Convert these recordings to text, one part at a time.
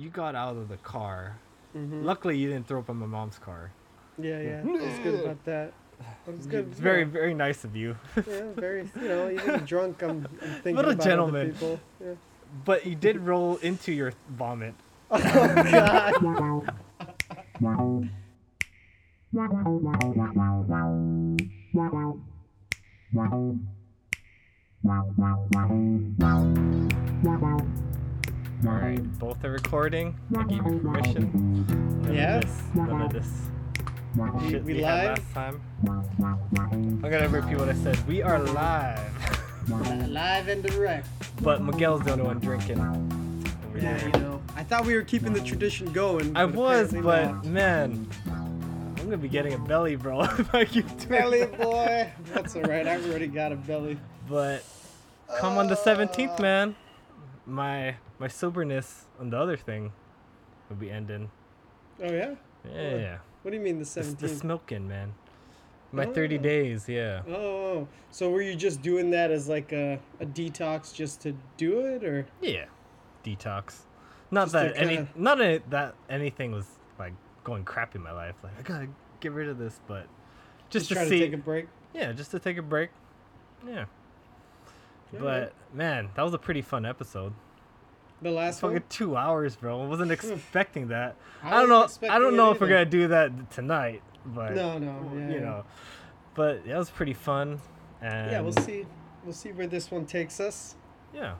you got out of the car. Mhm. Luckily, you didn't throw up on my mom's car. Yeah, yeah. I was good about that. I was good. It's very, know. very nice of you. Yeah, very. You know, even drunk, I'm, I'm thinking What a about other gentleman. people. Yeah. But you did roll into your vomit. Oh God. All right, both are recording. I gave you permission. None? Of this, none of this We, shit we we live. last time. I'm gonna repeat what I said. We are live, Live and direct. but Miguel's the only one drinking. Yeah, you know. I thought we were keeping the tradition going. I was, but not. man, I'm gonna be getting a belly, bro. if I keep doing belly that. boy. That's all right. I've already got a belly. But come on the 17th, man. My my soberness on the other thing will be ending. Oh yeah. Yeah, yeah. What do you mean the The, the smoking, man. My 30 Oh. days, yeah. Oh, oh, oh, so were you just doing that as like a, a detox just to do it, or Yeah. Detox. Not Just that any kinda- not a, that anything was like going crap in my life. Like I gotta get rid of this, but just, try to to see. take a break? yeah, just to take a break. Yeah. But man, that was a pretty fun episode. The last Fucking one. two hours, bro. I wasn't expecting that. I I don't know. I don't know if we're gonna do that tonight, but No, no, yeah, you know. But that was pretty fun. And Yeah, we'll see. We'll see where this one takes us. Yeah.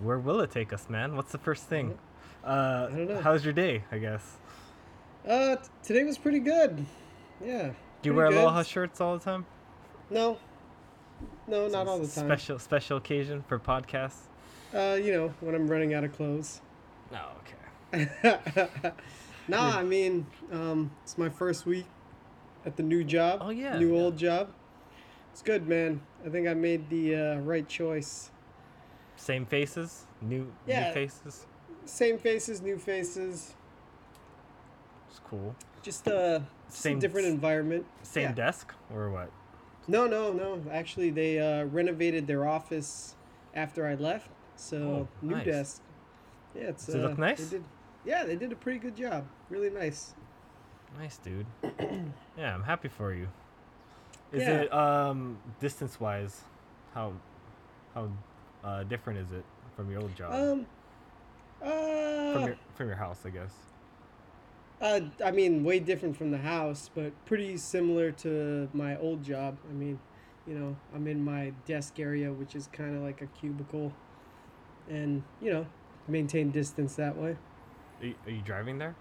Where will it take us, man? What's the first thing? Uh, I don't know. How's your day? I guess. Uh, t- today was pretty good. Yeah. Do you wear good. aloha shirts all the time? No. No, not all the time. Special special occasion for podcasts. Uh, you know, when I'm running out of clothes. No, okay. nah, I mean, um, it's my first week at the new job. Oh, yeah, New yeah. old job. It's good, man. I think I made the uh, right choice. Same faces, new Yeah. new faces. Same faces, new faces. It's cool. Just uh, just Same a different environment. Same Yeah. desk or what? No, no, no. Actually, they uh, renovated their office after I left, so Oh, new nice. desk. Yeah, it's. Does it uh, look nice? They did, yeah, they did a pretty good job. Really nice. Nice, dude. yeah, I'm happy for you. Is Yeah. it um distance wise? How how uh, different is it from your old job? Um. Uh, from your from your house, I guess. Uh, I mean, way different from the house, but pretty similar to my old job. I mean, you know, I'm in my desk area, which is kind of like a cubicle, and you know, maintain distance that way. Are you, are you driving there?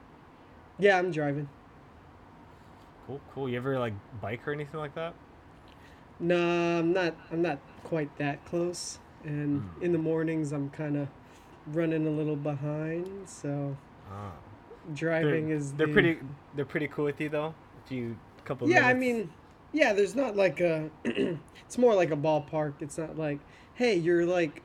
Yeah, I'm driving. Cool, cool. You ever like bike or anything like that? No, I'm not. I'm not quite that close. And Mm. in the mornings, I'm kind of running a little behind. So Ah. Driving they're, is they're the- pretty they're pretty cool with you though. If you couple Yeah, I mean, yeah. There's not like a. it's more like a ballpark. It's not like, hey, you're like,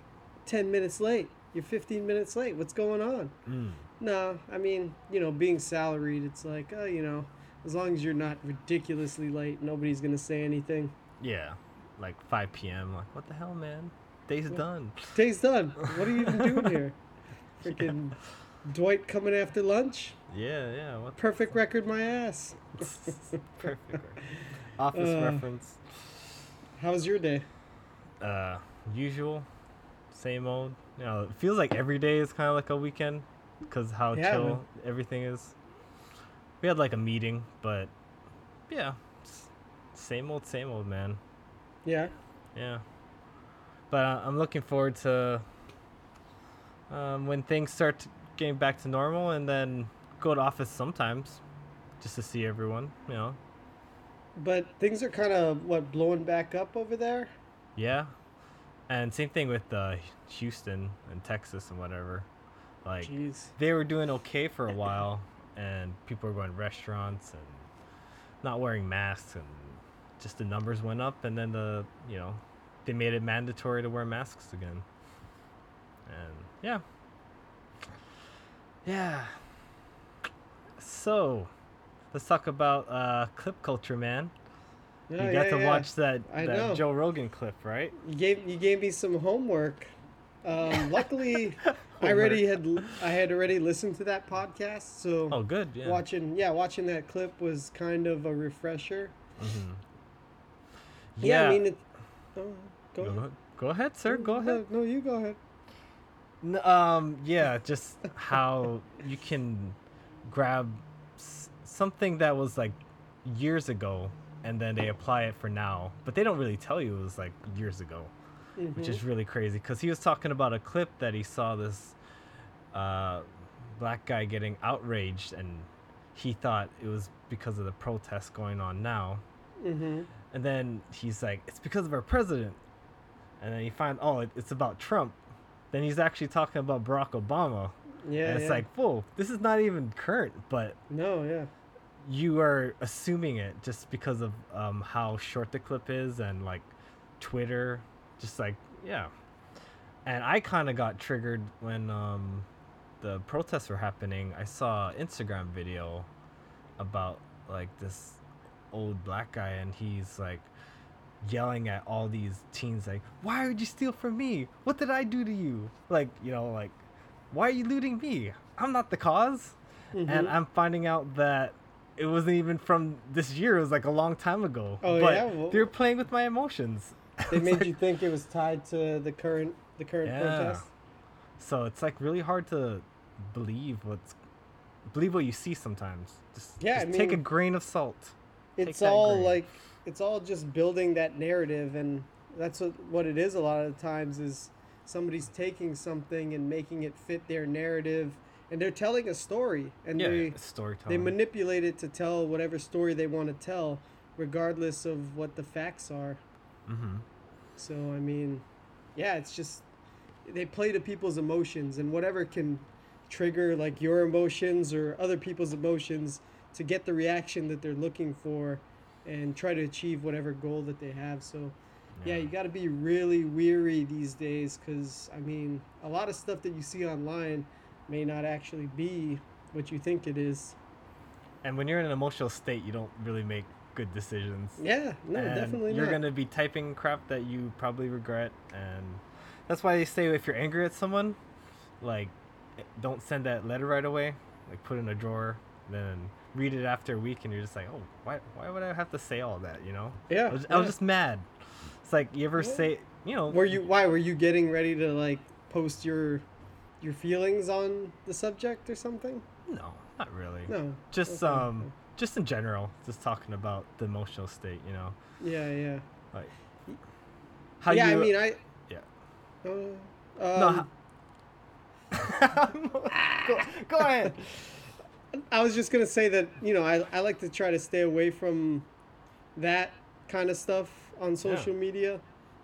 ten minutes late. You're 15 minutes late. What's going on? Mm. No, I mean, you know, being salaried, it's like, oh, you know, as long as you're not ridiculously late, nobody's gonna say anything. Yeah, like 5 p.m. Like what the hell, man? Day's done. Day's done. What are you even doing here? Freaking Dwight coming after lunch. Yeah, yeah. What? Perfect record, my ass. Perfect. Record. Office Uh, reference. How was your day? Uh, usual, same old. You know, it feels like every day is kind of like a weekend, cause how Yeah, chill man. everything is. We had like a meeting, but yeah, same old, same old, man. Yeah. Yeah. But uh, I'm looking forward to um, when things start t- getting back to normal and then go to office sometimes just to see everyone, you know. But things are kind of what blowing back up over there. Yeah. And same thing with uh, Houston and Texas and whatever. Like Jeez. they were doing okay for a while and people were going to restaurants and not wearing masks and just the numbers went up and then the, you know, they made it mandatory to wear masks again. And yeah. Yeah. So, let's talk about uh, clip culture, man. Yeah, you got yeah, to yeah. watch that, I that know. Joe Rogan clip, right? You gave you gave me some homework. Um, luckily, I already had I had already listened to that podcast, so Oh, good. Yeah. watching yeah watching that clip was kind of a refresher. Mhm. Yeah, I mean it. Oh, go Go, ahead. ahead- go ahead, sir. Go ahead. No, you go ahead. Um, yeah, just how you can grab s- something that was like years ago and then they apply it for now, but they don't really tell you it was like years ago, which Mhm. is really crazy because he was talking about a clip that he saw this uh, black guy getting outraged and he thought it was because of the protests going on now. Mhm. And then he's like, it's because of our president. And then you find, oh, it- it's about Trump. Then he's actually talking about Barack Obama. Yeah, and it's yeah. like, whoa, this is not even current, but no, yeah. you are assuming it just because of um, how short the clip is and like Twitter. Just like, yeah. And I kind of got triggered when um, the protests were happening. I saw an Instagram video about like this old black guy, and he's like yelling at all these teens, like, "Why would you steal from me? What did I do to you? Like, you know, like, why are you looting me? I'm not the cause." And Mhm. I'm finding out that it wasn't even from this year. It was like a long time ago. Oh, but yeah? Well- they were playing with my emotions. They made like- you think it was tied to the current the current Yeah. protest. So it's like really hard to believe what's believe what you see sometimes. Just, Yeah, I just take a grain of salt. It's all grain. like it's all just building that narrative, and that's what what it is. A lot of the times is somebody's taking something and making it fit their narrative, and they're telling a story, and Yeah, they storytelling. they manipulate it to tell whatever story they want to tell, regardless of what the facts are. mm-hmm. So I mean, yeah, it's just they play to people's emotions and whatever can trigger like your emotions or other people's emotions to get the reaction that they're looking for and try to achieve whatever goal that they have. So yeah, you got to be really weary these days cuz I mean, a lot of stuff that you see online may not actually be what you think it is. And when you're in an emotional state, you don't really make good decisions. Yeah, no, and definitely You're not. gonna be typing crap that you probably regret, and that's why they say if you're angry at someone, like, don't send that letter right away. Like, put it in a drawer, then read it after a week, and you're just like, oh, why, why would I have to say all that? You know? Yeah. I was, I was just mad. It's like you ever Yeah. say, you know, Were you why were you getting ready to like post your your feelings on the subject or something? no, not really. No. Just Okay. um, just in general, just talking about the emotional state. You know, Yeah, yeah. like how yeah, you. I mean, I. Yeah. Uh, No, um, go, go ahead. I was just gonna say that you know I I like to try to stay away from that kind of stuff on social media,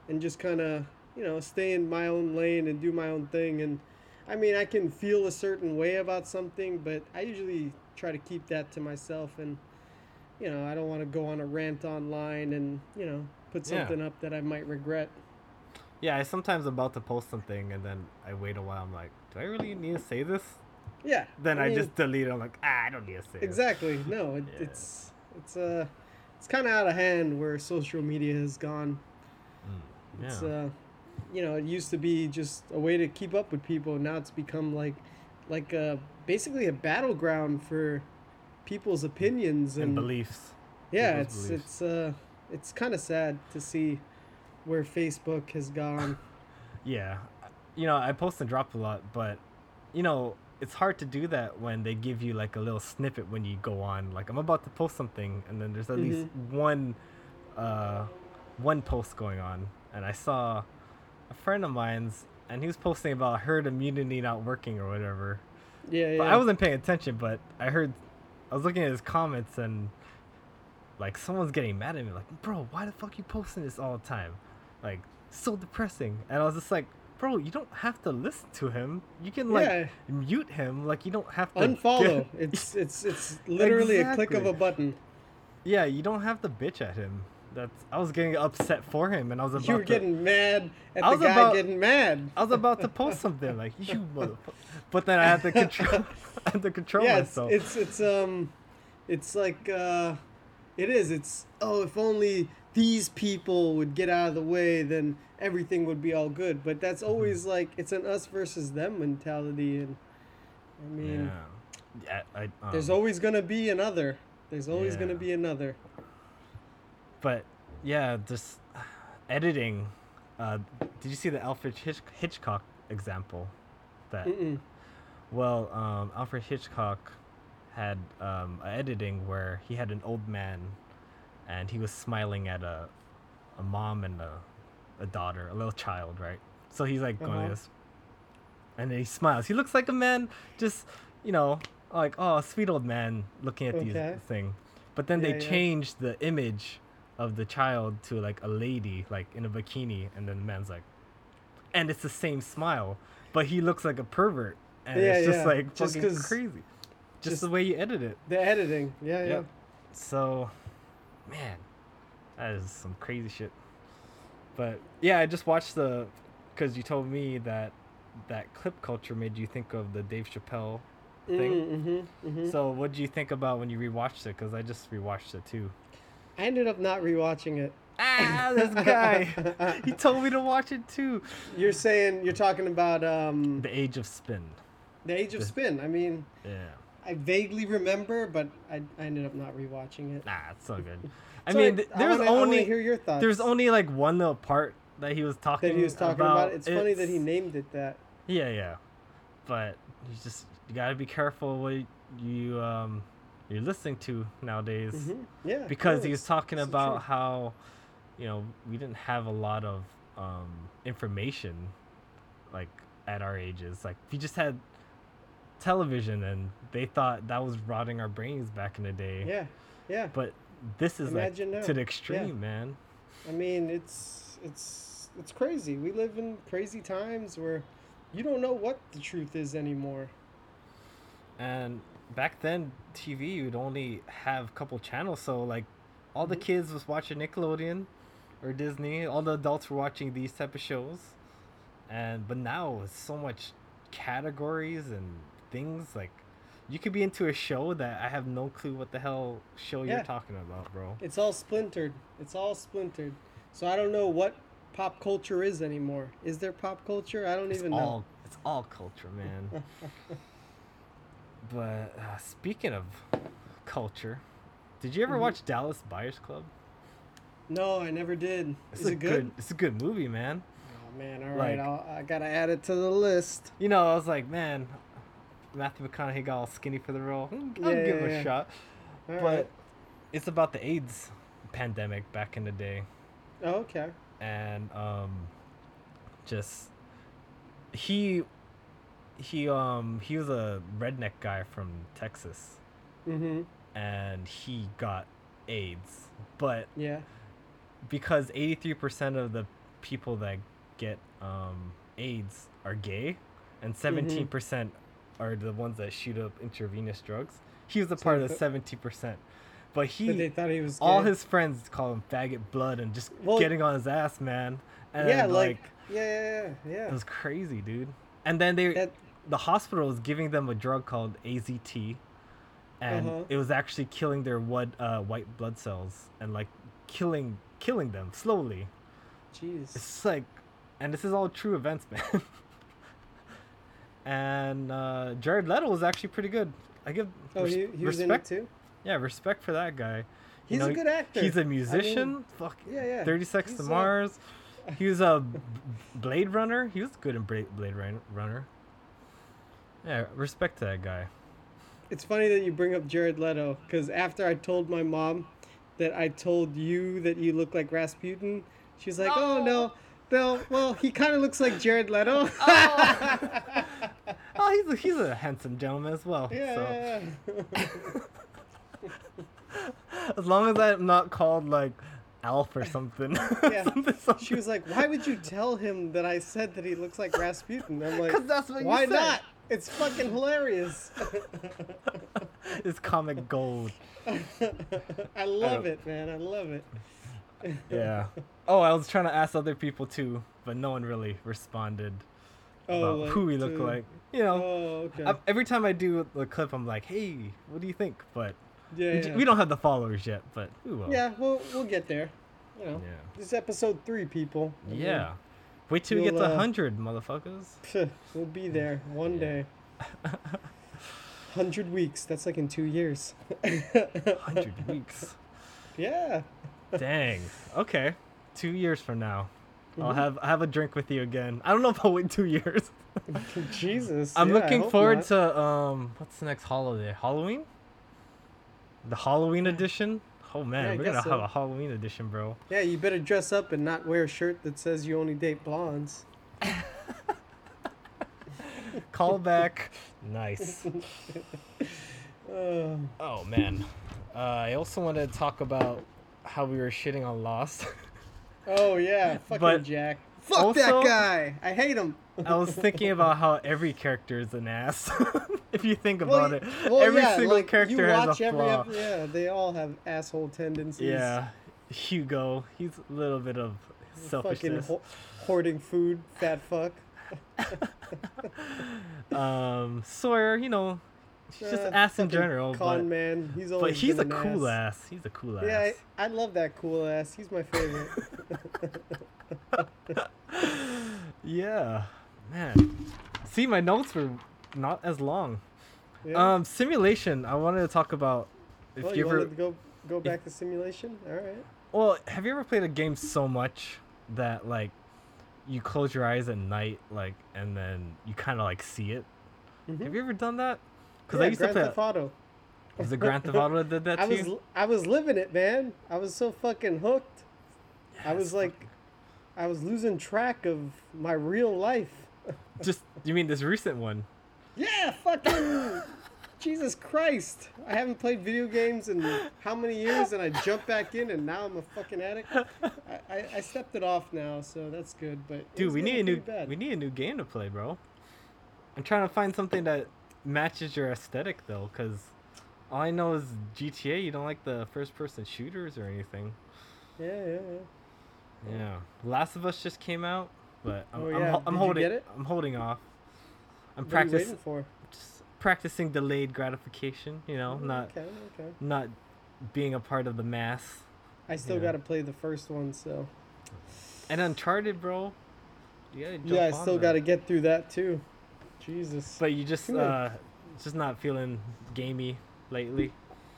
and just kind of you know stay in my own lane and do my own thing. And I mean, I can feel a certain way about something, but I usually try to keep that to myself. And you know, I don't want to go on a rant online and you know put Yeah. something up that I might regret. Yeah, I sometimes about to post something and then I wait a while. I'm like, do I really need to say this? Yeah. Then I, mean, just delete it. I'm like, ah, I don't need to it. Exactly. No, it, Yeah. it's it's uh it's kind of out of hand where social media has gone. Mm, It's uh you know, it used to be just a way to keep up with people. Now it's become like like uh basically a battleground for people's opinions and, and beliefs. yeah, people's it's beliefs. it's uh it's kind of sad to see where Facebook has gone. Yeah, you know, I post and drop a lot, but you know, it's hard to do that when they give you like a little snippet when you go on. Like I'm about to post something, and then there's at least one, uh, one post going on, and I saw a friend of mine's, and he was posting about herd immunity not working or whatever. yeah, yeah. I wasn't paying attention, but I heard, I was looking at his comments and like someone's getting mad at me, like, bro, why the fuck you posting this all the time? Like, so depressing. And I was just like, bro, you don't have to listen to him. You can like Yeah. mute him. Like, you don't have to Unfollow. get- it's it's it's literally a click of a button. yeah, you don't have to bitch at him. That's. I was getting upset for him, and I was about You were to. getting mad at I the was guy about- getting mad. I was about to post something like you motherfucker, but then I had to control. I had to control yeah, it's, it's it's um, it's like uh, It is. It's oh, if only these people would get out of the way, then everything would be all good. But that's Mm-hmm. always like it's an us versus them mentality, and I mean, yeah. Yeah, I, um, there's always gonna be another. There's always gonna be another. but yeah, just editing. Uh, did you see the Alfred Hitch- Hitchcock example? That Mm-mm. well, um, Alfred Hitchcock had um, a editing where he had an old man, and he was smiling at a, a mom and a, a daughter, a little child, right? So he's like going Uh-huh. like this, and then he smiles. He looks like a man, just you know, like oh, a sweet old man looking at Okay. these thing. But then Yeah, they yeah. changed the image of the child to like a lady, like in a bikini, and then the man's like, and it's the same smile, but he looks like a pervert, and Yeah, it's just like Just fucking crazy. Just, just- the way you edit it. The editing, yeah, yeah. So, man, that is some crazy shit. But yeah, I just watched the, because you told me that that clip culture made you think of the Dave Chappelle thing. Mm-hmm, mm-hmm. So what did you think about when you rewatched it? Because I just rewatched it too. I ended up not rewatching it. Ah, this guy. he told me to watch it too. You're saying you're talking about um, The Age of Spin. the Age of the- Spin. I mean, Yeah. I vaguely remember, but I, I ended up not rewatching it. Nah, it's so good. I So mean, I there's I wanna only hear your thoughts. there's only like one little part that he was talking that he was talking about. It's, funny that he named it that. Yeah, yeah. But you just you gotta be careful what you um you're listening to nowadays Mhm. Yeah, because he was talking it's the about how you know we didn't have a lot of um information like at our ages. Like we just had television and they thought that was rotting our brains back in the day. Yeah, yeah. But this is Imagine like to the Yeah. extreme, man. I mean, it's it's it's crazy. We live in crazy times where you don't know what the truth is anymore. And back then, TV would only have a couple channels, so like all the Mhm. kids was watching Nickelodeon or Disney. All the adults were watching these type of shows, and but now it's so much categories and things like you could be into a show that I have no clue what the hell show Yeah. you're talking about, bro. It's all splintered. It's all splintered. So I don't know what pop culture is anymore. Is there pop culture? I don't It's even all know. it's all culture, man. but uh, speaking of culture, did you ever Mhm. watch Dallas Buyers Club? No, I never did. It's is a it good? It's a good movie, man. Oh man, all right. Like- I'll, I gotta add it to the list. You know, I was like, man, Matthew McConaughey got all skinny for the role. I'll Yeah, give yeah, him a shot. All but right. it's about the AIDS pandemic back in the day, Oh, okay. and um, just he he um he was a redneck guy from Texas, Mm-hmm. and he got AIDS, but Yeah. because 83% of the people that get um, AIDS are gay and Mm-hmm. 17% are the ones that shoot up intravenous drugs. He was a part of the- the 70%. But he, But they thought he was. all gay. his friends call him faggot blood and just Well- getting on his ass, man. And yeah, like, like, yeah, yeah, yeah, it was crazy, dude. And then they, That the hospital was giving them a drug called AZT, and Uh-huh. it was actually killing their what, uh, white blood cells and like killing killing them slowly. jeez. It's like, and this is all true events, man. And uh, Jared Leto was actually pretty good. I give Oh, res- he, he was in it respect. too. Yeah, respect for that guy. He's know, a good actor. He's a musician. Fuck. yeah, yeah. Thirty Seconds to a- Mars. He was a Blade Runner. He was good in Blade Runner. Yeah, respect to that guy. It's funny that you bring up Jared Leto because after I told my mom that I told you that you look like Rasputin, she's like, "Oh no, no, well he kind of looks like Jared Leto." Oh. oh, he's a, he's a handsome gentleman as well. So yeah. as long as I'm not called like Alf or something. Yeah. something, something. she was like, "Why would you tell him that I said that he looks like Rasputin?" I'm like, 'Cause that's what you "Why said." not? It's fucking hilarious." it's comic gold. I love don't- it, man. I love it. Yeah. Oh, I was trying to ask other people too, but no one really responded about like, who we look like. You know, Oh, okay. I, every time I do the clip, I'm like, "Hey, what do you think?" But Yeah, We yeah. We don't have the followers yet, but we will. Yeah, we'll we'll get there. You know, Yeah. this is episode three, people. I mean, Yeah. Wait till we get to uh, 100, motherfuckers. we'll be there one Yeah. day. Hundred weeks. That's like in two years. 100 weeks. Yeah. Dang. Okay. Two years from now. I'll Mhm. have have a drink with you again. I don't know if I'll wait two years. Jesus. I'm yeah, looking forward not. to um what's the next holiday? Halloween? The Halloween edition? Oh man, Yeah, we're gonna guess have a Halloween edition, bro. Yeah, you better dress up and not wear a shirt that says you only date blondes. Call back. nice. Uh, Oh man. Uh, I also want to talk about how we were shitting on Lost. oh yeah, fucking But Jack. Fuck that guy. I hate him. I was thinking about how every character is an ass. if you think Well, about it, well, every yeah, single like, character you has a every flaw. ep- yeah, they all have asshole tendencies. Yeah, Hugo, he's a little bit of Fucking selfishness. ho- hoarding food, fat fuck. um, Sawyer, you know, he's just Uh, ass in general, Con but, man. He's always but he's a cool ass. ass. He's a cool Yeah, ass. I, I love that cool ass. He's my favorite. Yeah, man. See, my notes were not as long. Yeah. Um, simulation. I wanted to talk about if well, you you ever. wanted to go go back to simulation? All right. Well, have you ever played a game so much that like you close your eyes at night, like, and then you kind of like see it? Mhm. Have you ever done that? Because yeah, I used Grand to play. Theft Auto. Was it Grand Theft Auto that did that I to was you? I was living it, man. I was so fucking hooked. I was like, I was losing track of my real life. just you mean this recent one? Yeah, fucking Jesus Christ! I haven't played video games in how many years, and I jumped back in, and now I'm a fucking addict. I, I, I stepped it off now, so that's good. But Dude, we need a new bad. we need a new game to play, bro. I'm trying to find something that matches your aesthetic though, because all I know is GTA. You don't like the first-person shooters or anything. Yeah, yeah, yeah. Yeah, Last of Us just came out, but I'm, Oh, I'm, ho- I'm holding? I'm holding off. I'm What are you practicing for? just practicing delayed gratification. You know, mm, not Okay, okay. not being a part of the mass. I still Yeah. got to play the first one, so And Uncharted, bro. You gotta jump yeah, I still got to get through that too. Jesus. But you just Come here. uh, just not feeling gamey lately.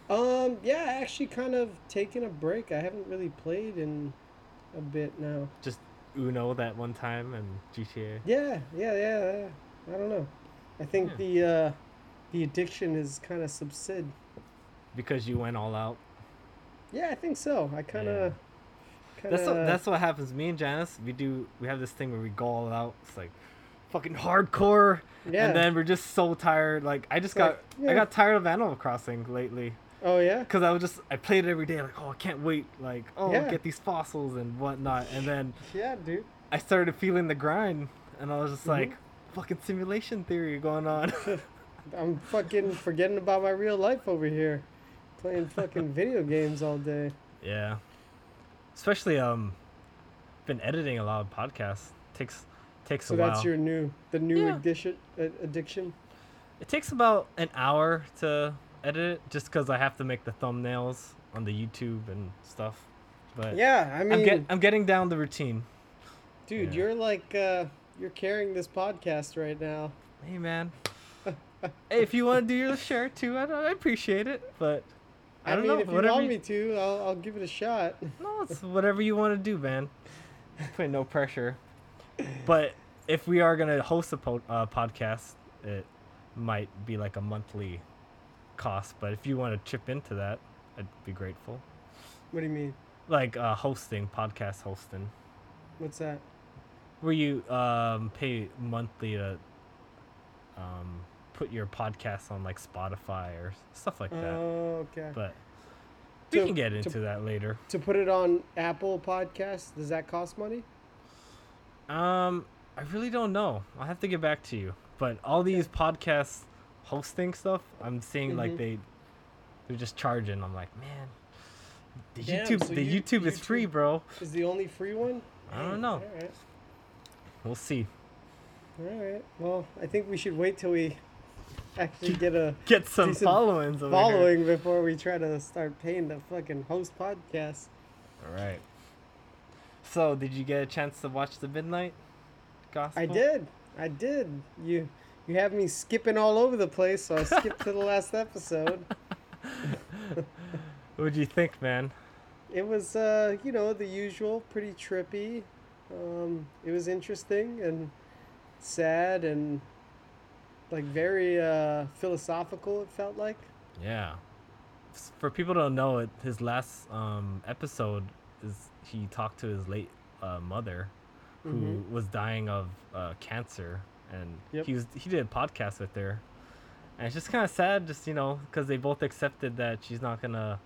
Um, yeah, I actually kind of taken a break. I haven't really played in a bit now. Just Uno that one time and GTA. Yeah, yeah, yeah. yeah. I don't know. I think Yeah. the uh, the addiction is kind of subsid. Because you went all out. Yeah, I think so. I kind of, kind That's what, that's what happens. Me and Janice, we do we have this thing where we go all out. It's like fucking hardcore. yeah. And then we're just so tired. Like I just got yeah. I got tired of Animal Crossing lately. oh yeah. Cause I was just I played it every day. Like oh I can't wait. Like oh Yeah. get these fossils and whatnot. And then Yeah, dude. I started feeling the grind, and I was just Mhm. like fucking simulation theory going on. I'm fucking forgetting about my real life over here, playing fucking video games all day. yeah. Especially um, been editing a lot of podcasts. Takes takes So a while. that's your new, the new Yeah. addiction. Uh, addiction. It takes about an hour to edit it, just because I have to make the thumbnails on the YouTube and stuff. But Yeah, I mean, I'm get I'm getting down the routine. dude, yeah. you're like, uh, you're carrying this podcast right now. Hey man. hey, if you want to do your share too, I, I appreciate it. But I, I, don't mean, know. if you want you- me to, I'll, I'll give it a shot. No, it's whatever you want to do, man. Put no pressure. But if we are gonna host a po- uh, podcast, it might be like a monthly cost. But if you want to chip into that, I'd be grateful. What do you mean? Like uh, hosting, podcast hosting, What's that? where you um, pay monthly to um, put your podcast on like Spotify or stuff like that. Oh, okay. But we To- can get to- into that later. to put it on Apple Podcasts, does that cost money? Um, I really don't know. I'll have to get back to you. But all these podcast hosting stuff, I'm seeing like Mhm. they they're just charging. I'm like, man, the Damn, YouTube so the you- YouTube is free, bro. Is the only free one? I don't know. All right. We'll see. All right. Well, I think we should wait till we actually get a Get some followings over here. following before we try to start paying the fucking host podcast. All right. So, did you get a chance to watch the Midnight Gospel? I did. I did. You you have me skipping all over the place, so I skipped to the last episode. What'd you think, man? It was uh, you know, the usual, pretty trippy. Um, it was interesting and sad and like very uh philosophical it felt like. Yeah. For people don't know it, his last um, episode is he talked to his late uh, mother, who Mhm. was dying of uh, cancer, and Yep. he was he did a podcast with her, and it's just kind of sad, just you know, because they both accepted that she's not gonna,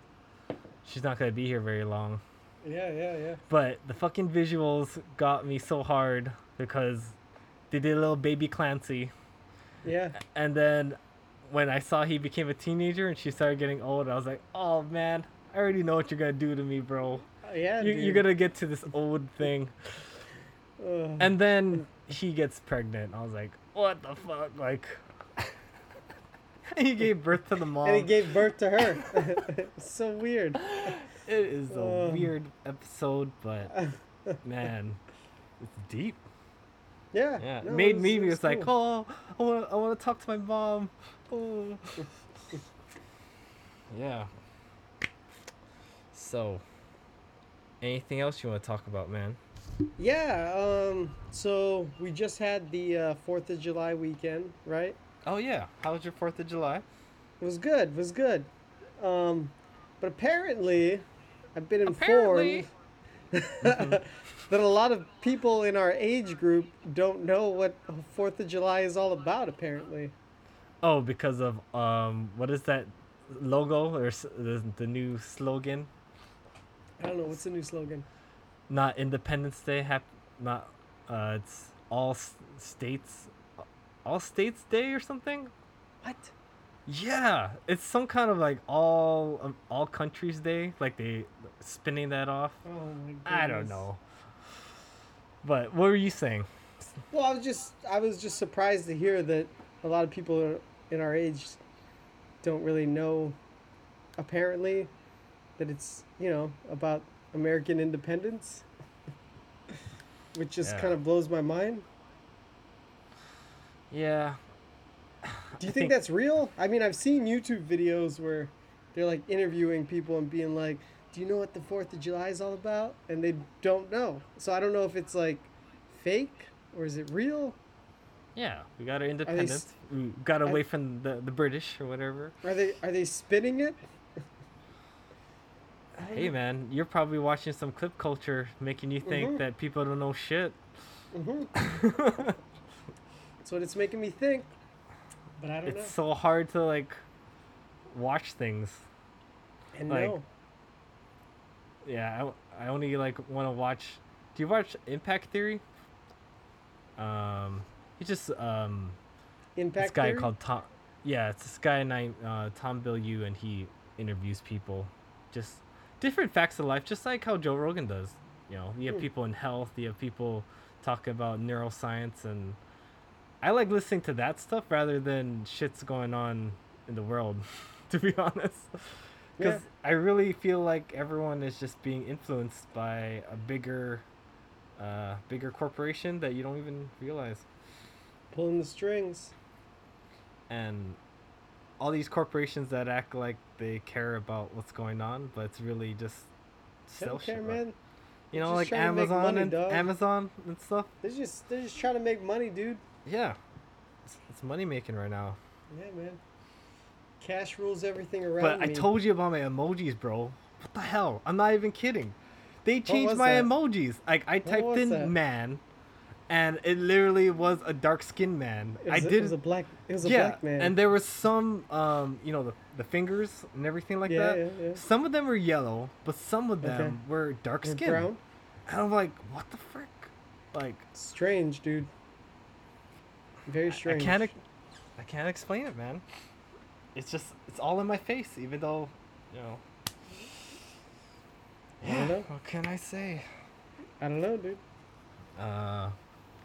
she's not gonna be here very long. Yeah, yeah, yeah. But the fucking visuals got me so hard because they did a little baby Clancy, Yeah. and then when I saw he became a teenager and she started getting old, I was like, oh man, I already know what you're gonna do to me, bro. Yeah, you, you're gonna get to this old thing, Ugh. and then he gets pregnant. I was like, what the fuck, like. he gave birth to the mom. and he gave birth to her. So weird. it is a Ugh. weird episode, but man, it's deep. Yeah. Yeah, no, made was- me was was like, cool. oh, I want, I want to talk to my mom. Oh. yeah. So, anything else you want to talk about, man? Yeah. Um. So we just had the uh, Fourth of July weekend, right? Oh yeah, how was your Fourth of July? It was good. It was good. Um, but apparently, I've been informed that a lot of people in our age group don't know what Fourth of July is all about. Apparently. Oh, because of um, what is that logo or the, the new slogan? I don't know what's the new slogan. Not Independence Day, hap- not uh, it's all s- states, all states day or something. What? Yeah, it's some kind of like all um, all countries day, like they spinning that off. Oh my goodness. I don't know. But what were you saying? Well, I was just I was just surprised to hear that a lot of people in our age don't really know apparently that it's, you know, about American independence. Which just Yeah. kind of blows my mind. Yeah. Do you I think, that's real? I mean, I've seen YouTube videos where they're like interviewing people and being like, "Do you know what the 4th of July is all about?" and they don't know. So I don't know if it's like fake or is it real? Yeah, we got our independence. we got away from the, the British or whatever. Are they are they spinning it? Hey man, you're probably watching some clip culture making you think Mhm. that people don't know shit. Mhm. That's what it's making me think. But I don't know. it's so hard to like watch things. And like- no. Yeah, I, I only like want to watch. Do you watch Impact Theory? Um, he just um Impact this guy Theory? called Tom. Yeah, it's this guy named uh, Tom Bilyeu, and he interviews people, just different facts of life, just like how Joe Rogan does. You know, you have Hmm. people in health, you have people talk about neuroscience, and I like listening to that stuff rather than shit's going on in the world. To be honest, because I really feel like everyone is just being influenced by a bigger, uh, bigger corporation that you don't even realize. Pulling the strings. and all these corporations that act like they care about what's going on, but it's really just sell care, shit. man. You know, like trying to make Amazon money, and dog. Amazon and stuff. They're just they're just trying to make money, dude. Yeah, it's, it's money making right now. Yeah, man. Cash rules everything around But I told you about my emojis, bro. What the hell? I'm not even kidding. They changed my that? emojis. Like I typed in that? man, and it literally was a dark skinned man. it I was, a- did It was a black. It was a yeah, black man. and there was some, um, you know, the, the fingers and everything like yeah, that. yeah, yeah. Some of them were yellow, but some of Okay. them were dark skinned. brown. And I'm like, what the frick? Like, Strange, dude. Very I strange. can't, ex- I can't explain it, man. It's just, it's all in my face, even though, you know. I don't know. What can I say? I don't know, dude. Uh,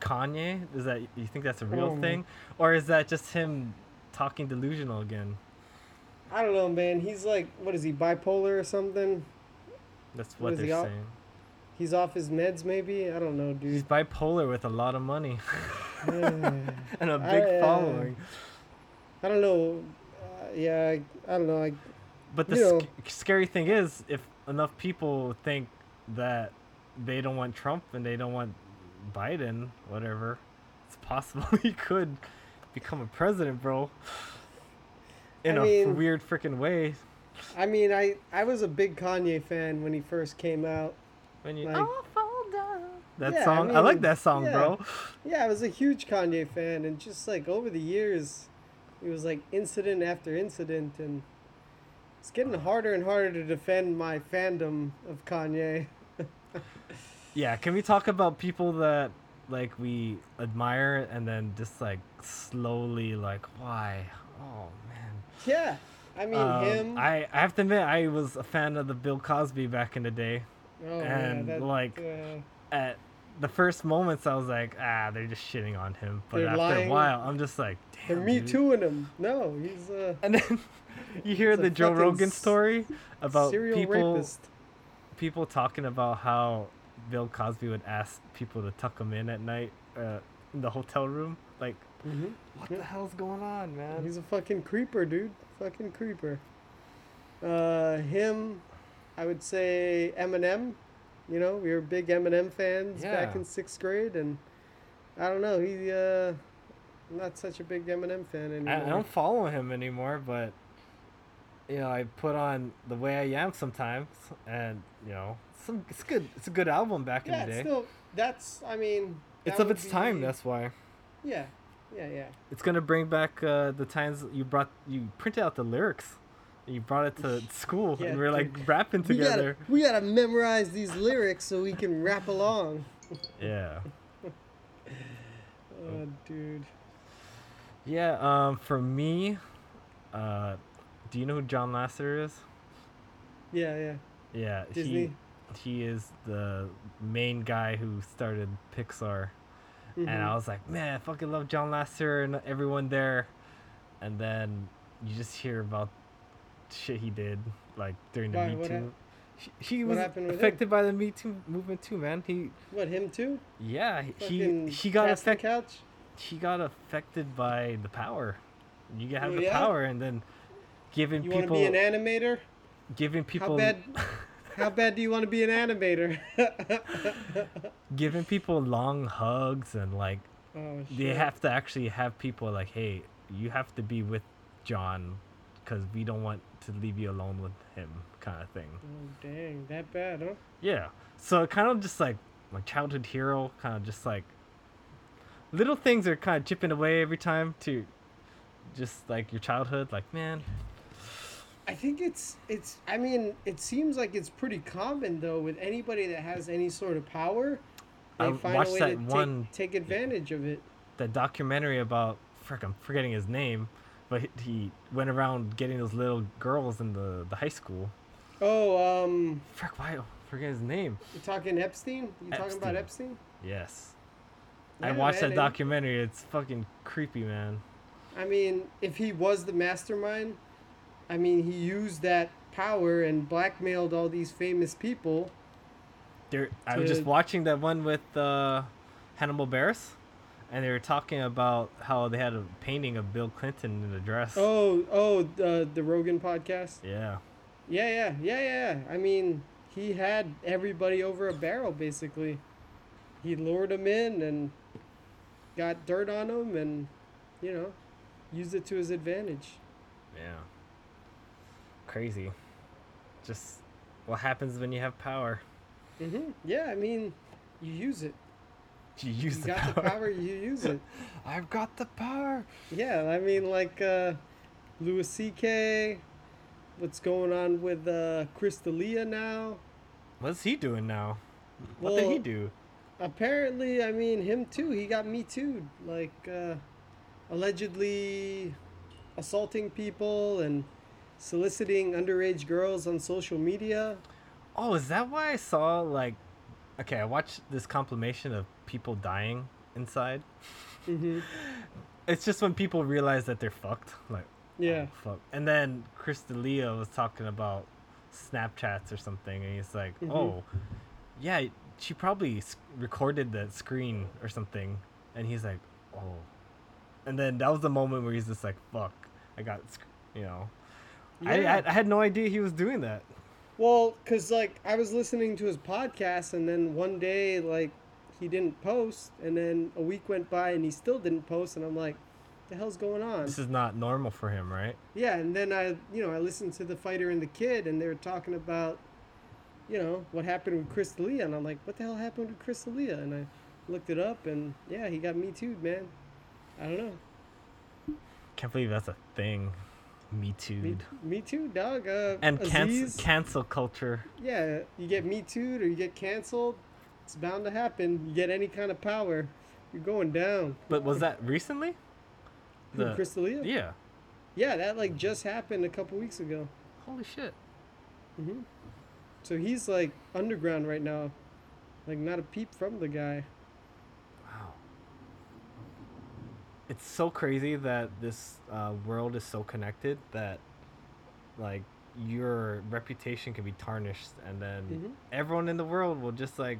Kanye? Is that you think that's a real Oh. thing, or is that just him talking delusional again. I don't know, man. He's like, what is he, bipolar or something? That's What what he they're out- saying. He's off his meds, maybe. I don't know, dude. He's bipolar with a lot of money and a big uh, following. I don't know. Uh, yeah, I, I don't know. I, But the sc- scary thing is, if enough people think that they don't want Trump and they don't want Biden, whatever, it's possible he could become a president, bro. In I a mean- weird freaking way. I mean, I, I was a big Kanye fan when he first came out. When you Like- I'll fall down. That Yeah, I song, I, like that song, yeah. bro. Yeah, I was a huge Kanye fan, and just like over the years, it was like incident after incident, and it's getting harder and harder to defend my fandom of Kanye. Yeah, can we talk about people that like we admire and then just like slowly like why? Oh man. Yeah, I mean Um, him. I, I have to admit I was a fan of the Bill Cosby back in the day. oh and, yeah, that, like, uh, At the first moments I was like, ah, they're just shitting on him. But They're after lying. a while I'm just like, damn. they're me dude." tooing him. No, he's a And then you hear the Joe Rogan story about people rapist. people talking about how Bill Cosby would ask people to tuck him in at night uh, in the hotel room. Like, hmm what the hell's going on, man? He's a fucking creeper, dude. Fucking creeper. Uh, him, I would say Eminem. You know, we were big Eminem fans back in sixth grade, and I don't know. He, uh, I'm not such a big Eminem fan I, anymore. I don't follow him anymore, but you know, I put on the way I am sometimes, and you know, some it's good. It's a good album back yeah, in the day. still that's. I mean, it's of its time. That's why yeah, yeah, yeah. it's gonna bring back uh, the times you brought you printed out the lyrics. You brought it to school, Yeah, and we are like dude. rapping We gotta, together. we gotta memorize these lyrics so we can rap along. Yeah. Oh, dude. Yeah, um, for me, uh, do you know who John Lasseter is? Yeah, yeah. Yeah, Disney. he he is the main guy who started Pixar, and Mhm. I was like, man, I fucking love John Lasseter and everyone there, and then you just hear about shit he did like during the Why, Me Too. hap- He, he was with him? affected by the Me Too movement too, man. He What him too? yeah, he Fucking he got casting affected. He got affected by the power. You have Oh, the yeah? power, and then giving You want to people be an animator? giving people How bad? How bad do you want to be an animator? giving people long hugs and like oh shit. they have to actually have people like hey you have to be with john because we don't want to leave you alone with him kind of thing Oh dang, that bad, huh? yeah so kind of just like my childhood hero kind of just like little things are kind of chipping away every time to just like your childhood like man I think it's it's. I mean, it seems like it's pretty common though with anybody that has any sort of power. They I find watched a way that to one- take, take advantage of it. that documentary about frick i'm forgetting his name but he, he went around getting those little girls in the, the high school Oh, um, frick why forget his name you talking Epstein? You talking about Epstein? Yes. I watched man, that documentary. It's fucking creepy, man. I mean, if he was the mastermind, I mean, he used that power and blackmailed all these famous people. There, I was just watching that one with uh, Hannibal Buress, and they were talking about how they had a painting of Bill Clinton in a dress. Oh, oh, the the Rogan podcast. Yeah. Yeah, yeah, yeah, yeah. I mean, he had everybody over a barrel basically. He lured them in and got dirt on them, and you know, used it to his advantage. Yeah. Crazy. Just what happens when you have power? hmm Yeah, I mean, you use it. You use you the got power. the power, you use it. I've got the power. Yeah, I mean, like uh, Louis C.K. What's going on with uh, Chris D'Elia now? What's he doing now? What did he do? Apparently, I mean, him too. He got me too. Like, uh, allegedly assaulting people and soliciting underage girls on social media. Oh, is that why I saw like? Okay, I watched this compilation of people dying inside. hmm it's just when people realize that they're fucked, like Yeah. oh, fuck. And then Chris D'Elia was talking about Snapchats or something, and he's like, Mhm. oh, yeah, she probably recorded that screen or something, and he's like, oh, and then that was the moment where he's just like, fuck, I got, you know, Yeah. I I had no idea he was doing that. Well, cause like I was listening to his podcast, and then one day like he didn't post, and then a week went by, and he still didn't post, and I'm like, the hell's going on? This is not normal for him, right? Yeah, and then I, you know, I listened to the fighter and the kid, and they were talking about, you know, what happened with Chris D'Elia, and I'm like, what the hell happened with Chris D'Elia? And I looked it up, and yeah, he got me too, man. I don't know. Can't believe that's a thing. Me too. Me, me too, dog. Uh, and cancel cancel culture. yeah, you get me too, or you get canceled. It's bound to happen. You get any kind of power, you're going down. But was that recently? Who, Chris D'Elia? Yeah. Yeah, that like just happened a couple weeks ago. Holy shit. hmm So he's like underground right now, like not a peep from the guy. Wow. It's so crazy that this uh, world is so connected that, like, your reputation can be tarnished, and then Mhm. everyone in the world will just like,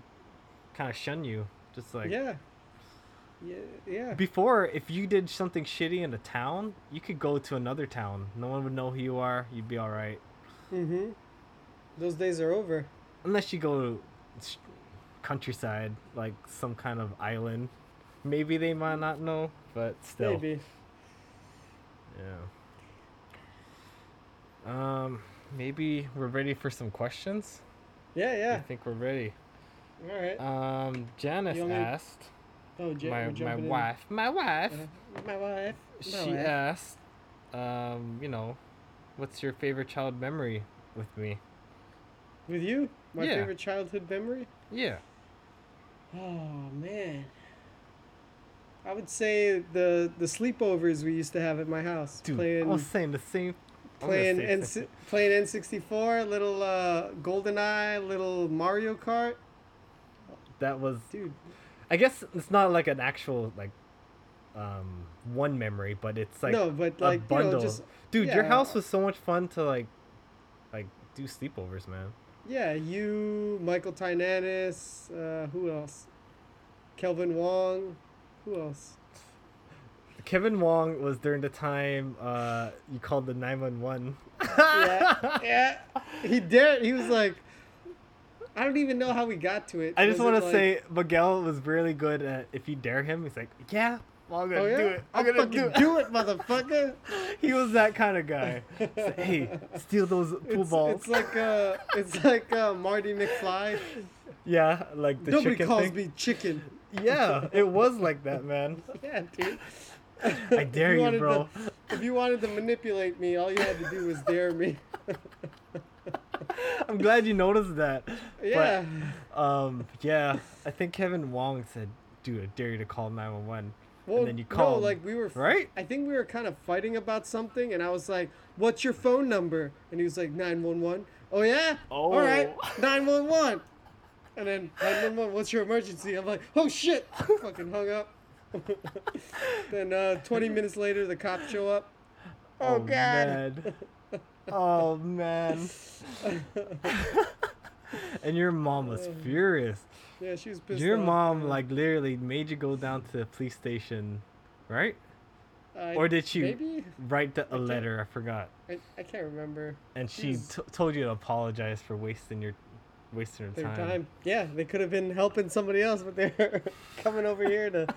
kind of shun you. Just like yeah. Yeah, yeah. before, if you did something shitty in a town, you could go to another town. No one would know who you are. You'd be all right, Mm-hmm. Those days are over. unless you go to countryside, like some kind of island. Maybe they might not know, but still. Maybe. Yeah. Um, maybe we're ready for some questions. Yeah, yeah. I think we're ready. All right. Um, Janice me- asked oh, Jan- my my wife, my wife. Uh, my wife. my she wife. asked, um, you know, what's your favorite child memory with me? With you, my Yeah. favorite childhood memory. Yeah. Oh man. I would say the the sleepovers we used to have at my house, Dude, playing I was saying the same. Playing N playing N sixty four, little uh, GoldenEye, little Mario Kart, that was. dude. I guess it's not like an actual like, um, one memory, but it's like no, but a like you bundle. know, just Dude, your house was so much fun to like, like do sleepovers, man. yeah, you, Michael Tynanis, uh, who else? Kelvin Wong, who else? Kevin Wong was during the time uh you called the nine one one. yeah, yeah. He dared. He was like, I don't even know how we got to it. I just want to like- say Miguel was really good at if you dare him, he's like, yeah, well, I'm gonna Oh yeah, do it. I'm I'll gonna do it. do it, motherfucker. he was that kind of guy. He's like, hey, steal those pool It's, balls. it's like uh, it's like uh, Marty McFly. yeah, like the Nobody chicken calls thing. me chicken. Yeah, it was like that, man. Yeah, dude. I dare If you, wanted bro. To, if you wanted to manipulate me, all you had to do was dare me. I'm glad you noticed that. Yeah. Um, yeah, I think Kevin Wong said, "Dude, I dare you to call 911." well, then you called. no, like we were. Right? I think we were kind of fighting about something, and I was like, "What's your phone number?" And he was like, 911. Oh yeah. Oh. All right. Oh. 911. And then 911. What's your emergency? I'm like, "Oh shit!" Fucking hung up. then uh, 20 minutes later, the cops show up. Oh, god. Man. oh man. and your mom was furious. Yeah, she was pissed. Your off. mom Uh, like literally made you go down to the police station, right? I- or did she Maybe write the, a letter? I forgot. I, I can't remember. And she t- told you to apologize for wasting your wasting her Their time. time. Yeah, they could have been helping somebody else, but they're coming over here to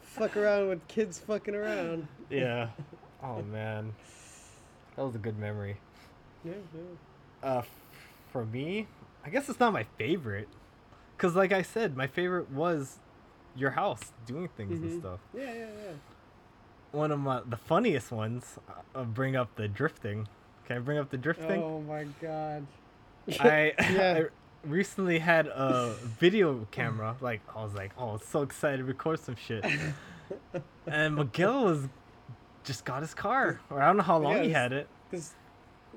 fuck around with kids fucking around. Yeah. Oh man, that was a good memory. Yeah, yeah. Uh, for me, I guess it's not my favorite, cause like I said, my favorite was your house doing things Mhm. and stuff. Yeah, yeah, yeah. One of my the funniest ones. uh, I'll bring up the drifting. Can I bring up the drifting? Oh my god. I, Yeah. Recently had a video camera. Like I was like, oh, so excited to record some shit. and Miguel was just got his car, or I don't know how long Yeah, he had it. This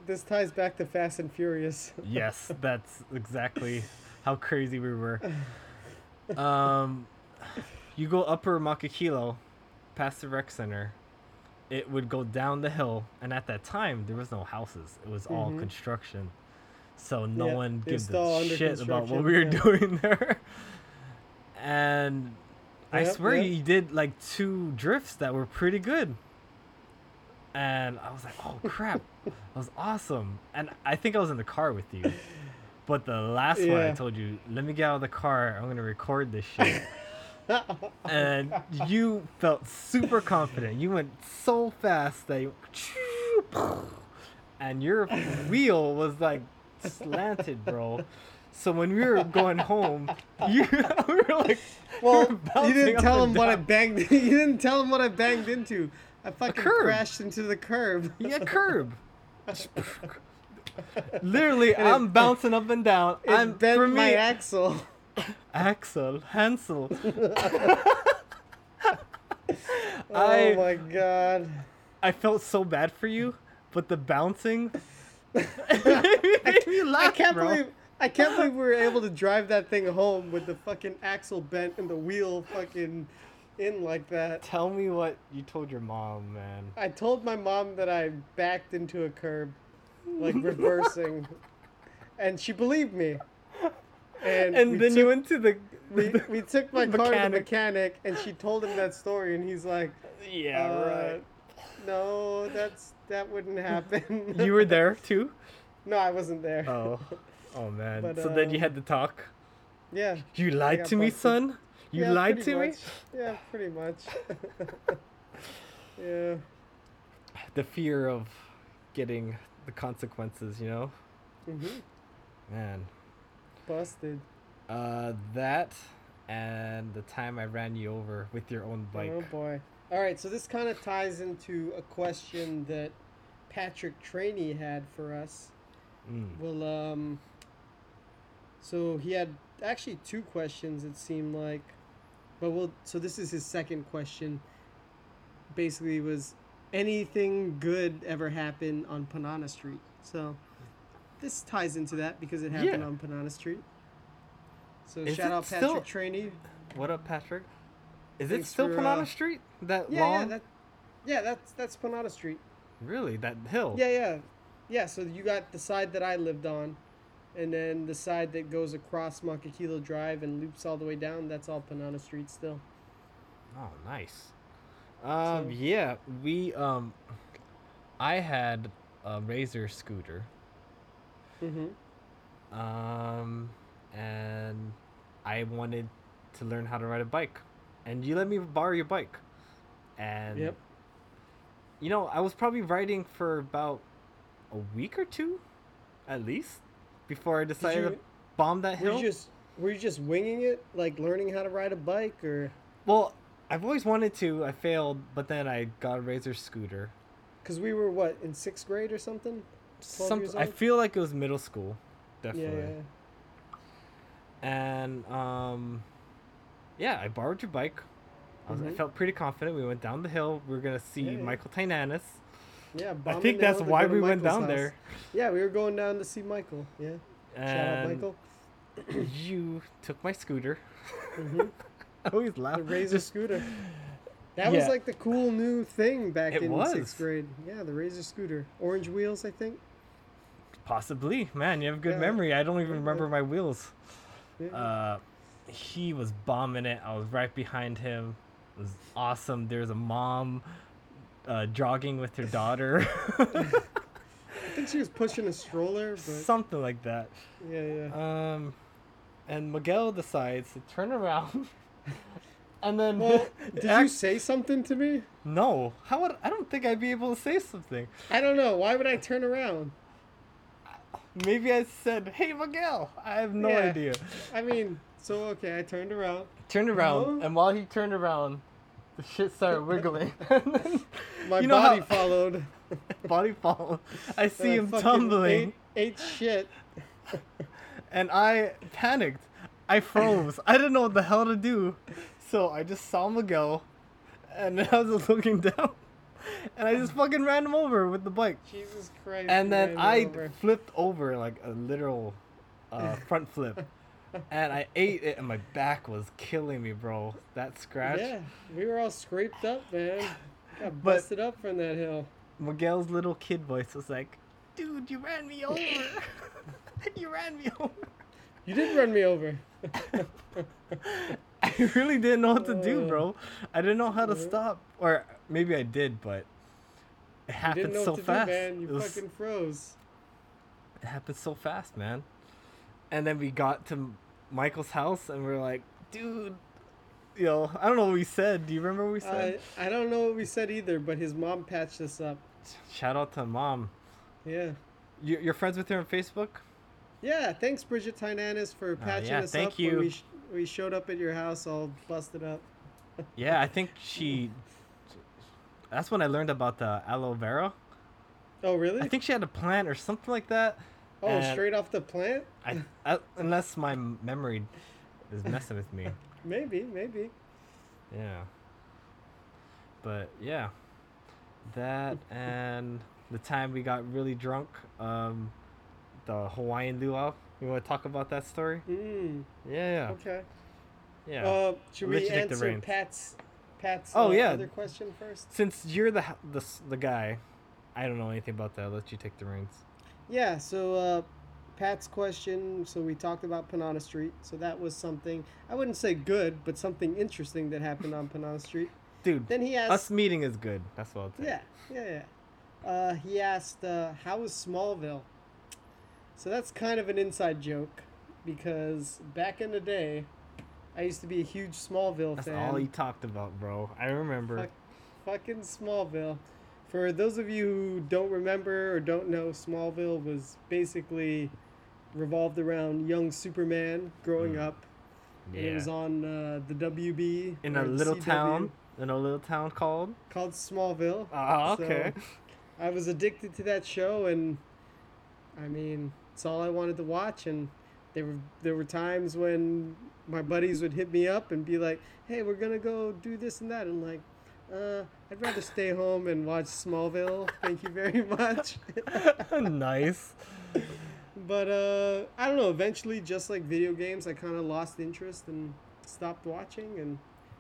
this ties back to Fast and Furious. Yes, that's exactly how crazy we were. Um, you go upper Makakilo, past the rec center, it would go down the hill, and at that time there was no houses; it was all Mhm. construction. So no Yeah, one gives a shit about what we were yeah. doing there. And I swear you did like two drifts that were pretty good. And I was like, "Oh crap, that was awesome!" And I think I was in the car with you. But the last one, I told you, "Let me get out of the car. I'm gonna record this shit." and you felt super confident. You went so fast that you, and your wheel was like slanted, bro. So when we were going home, you we were like, we were well, you didn't tell him what I banged. You didn't tell him what I banged into. I fucking curb. crashed into the curb. Yeah, curb. Literally, And I'm bouncing up and down. It I'm bent for my me, axle. Axel Hansel. Oh I my god. I felt so bad for you, but the bouncing me laugh, I can't bro. believe I can't believe we were able to drive that thing home with the fucking axle bent and the wheel fucking in like that. Tell me what you told your mom, man. I told my mom that I backed into a curb, like reversing, and she believed me. And, And we then took, you went to the, we, we took my car to the Mechanic. mechanic, and she told him that story, and he's like, yeah, uh, right. "No, that's that wouldn't happen." You were there too. no, I wasn't there. Oh, oh man. But, so then you um, had to talk. Yeah. You lied to me, busted. son. You yeah, lied to me. Yeah, pretty much. yeah. The fear of getting the consequences, you know, hmm man. Busted. Uh, that and the time I ran you over with your own bike. Oh boy. All right, so this kind of ties into a question that Patrick Trainee had for us. Mm. Well, um, so he had actually two questions. It seemed like, but well, so this is his second question. Basically, was anything good ever happen on Panana Street? So this ties into that because it happened Yeah. on Panana Street. So Is shout out Patrick still- Trainee. What up, Patrick? Is it still for, Panana uh, Street? That Yeah, long? yeah, that, yeah, that's that's Panana Street. Really? That hill? Yeah, yeah, yeah. So you got the side that I lived on, and then the side that goes across Makakilo Drive and loops all the way down. That's all Panana Street still. Oh, nice. Um, So- yeah, we um, I had a Razor scooter. Mm-hmm. Um, and I wanted to learn how to ride a bike, and you let me borrow your bike, and Yep. you know I was probably riding for about a week or two, at least, before I decided to bomb that hill. Were you just were you just winging it, like learning how to ride a bike, or Well, I've always wanted to. I failed, but then I got a Razor scooter. because we were what in sixth grade or something? 12 Some, I feel like it was middle school, definitely. yeah. And um, yeah, I borrowed your bike. I, was, I Mhm. felt pretty confident. We went down the hill. We were gonna see Yeah, yeah. Michael Tynanis. Yeah, I think that's why we went down house. there. Yeah, we were going down to see Michael. Yeah, shout out Michael. you took my scooter. hmm I always laugh. The Razor Just- scooter. That was like the cool new thing back It in was. sixth grade. Yeah, the Razor scooter, orange wheels, I think. Possibly, man. You have a good Yeah. memory. I don't even Yeah. remember my wheels. Yeah. Uh, he was bombing it. I was right behind him. It was awesome. There's a mom uh, jogging with her daughter, I think she was pushing a stroller, but something like that. yeah, yeah. Um, and Miguel decides to turn around, and then Well, did you say something to me? no. How would I don't think I'd be able to say something. I don't know. Why would I turn around? Maybe I said, "Hey, Miguel." I have no Yeah. idea. I mean, so okay, I turned around. Turned around, No. and while he turned around, the shit started wiggling. My You know body how- followed. body fall. I see I him tumbling, Ate, ate shit. and I panicked. I froze. I didn't know what the hell to do, so I just saw Miguel, and I was just looking down, and I just fucking ran him over with the bike. Jesus Christ. And then I over. flipped over like a literal uh, front flip. And I ate it, and my back was killing me, bro. That scratch. Yeah, we were all scraped up, man. Got But- busted up from that hill. Miguel's little kid voice was like, "Dude, you ran me over. you ran me over." You did run me over. I really didn't know what to do, Uh, bro. I didn't know how to stop, or maybe I did, but it happened didn't know so to fast. do, man. You it, was, fucking froze. it happened so fast, man. And then we got to Michael's house, and we are like, "Dude." You know, I don't know what we said. Do you remember what we said? I don't know what we said either, but his mom patched us up. Shout out to mom. Yeah. You, you're friends with her on Facebook? Yeah, thanks Bridget Tynanis for patching Uh, yeah, us thank up you. when we, sh- we showed up at your house all busted up. Yeah, I think she. That's when I learned about the aloe vera. Oh, really? I think she had a plant or something like that. Oh, and straight off the plant? I, I unless my memory is messing with me. Maybe, maybe. Yeah. But yeah, that and the time we got really drunk, um, the Hawaiian luau. You want to talk about that story? Mm, Yeah, okay. yeah, yeah. Uh, should we answer. Pat's Pat's Oh, uh, yeah. other question first? Since you're the the the guy, I don't know anything about that. I'll let you take the reins. Yeah, so uh, Pat's question. So we talked about Panana Street. So that was something I wouldn't say good, but something interesting that happened on Panana Street. Dude, Then he asked. us meeting is good. That's what I'll say. Yeah, yeah, yeah. Uh, he asked, uh, "How was Smallville?" So that's kind of an inside joke, because back in the day, I used to be a huge Smallville That's fan. That's all he talked about, bro. I remember. Fuck. Fucking Smallville. For those of you who don't remember or don't know, Smallville was basically revolved around young Superman growing Mm. up. Yeah. It was on uh, the WB in a little CW town. In a little town called. called Smallville. Ah, So, okay. I was addicted to that show, and I mean, it's all I wanted to watch. And there were there were times when my buddies would hit me up and be like, "Hey, we're gonna go do this and that," and like, uh, I'd rather stay home and watch Smallville. Thank you very much. nice. but uh, I don't know. Eventually, just like video games, I kind of lost interest and stopped watching. And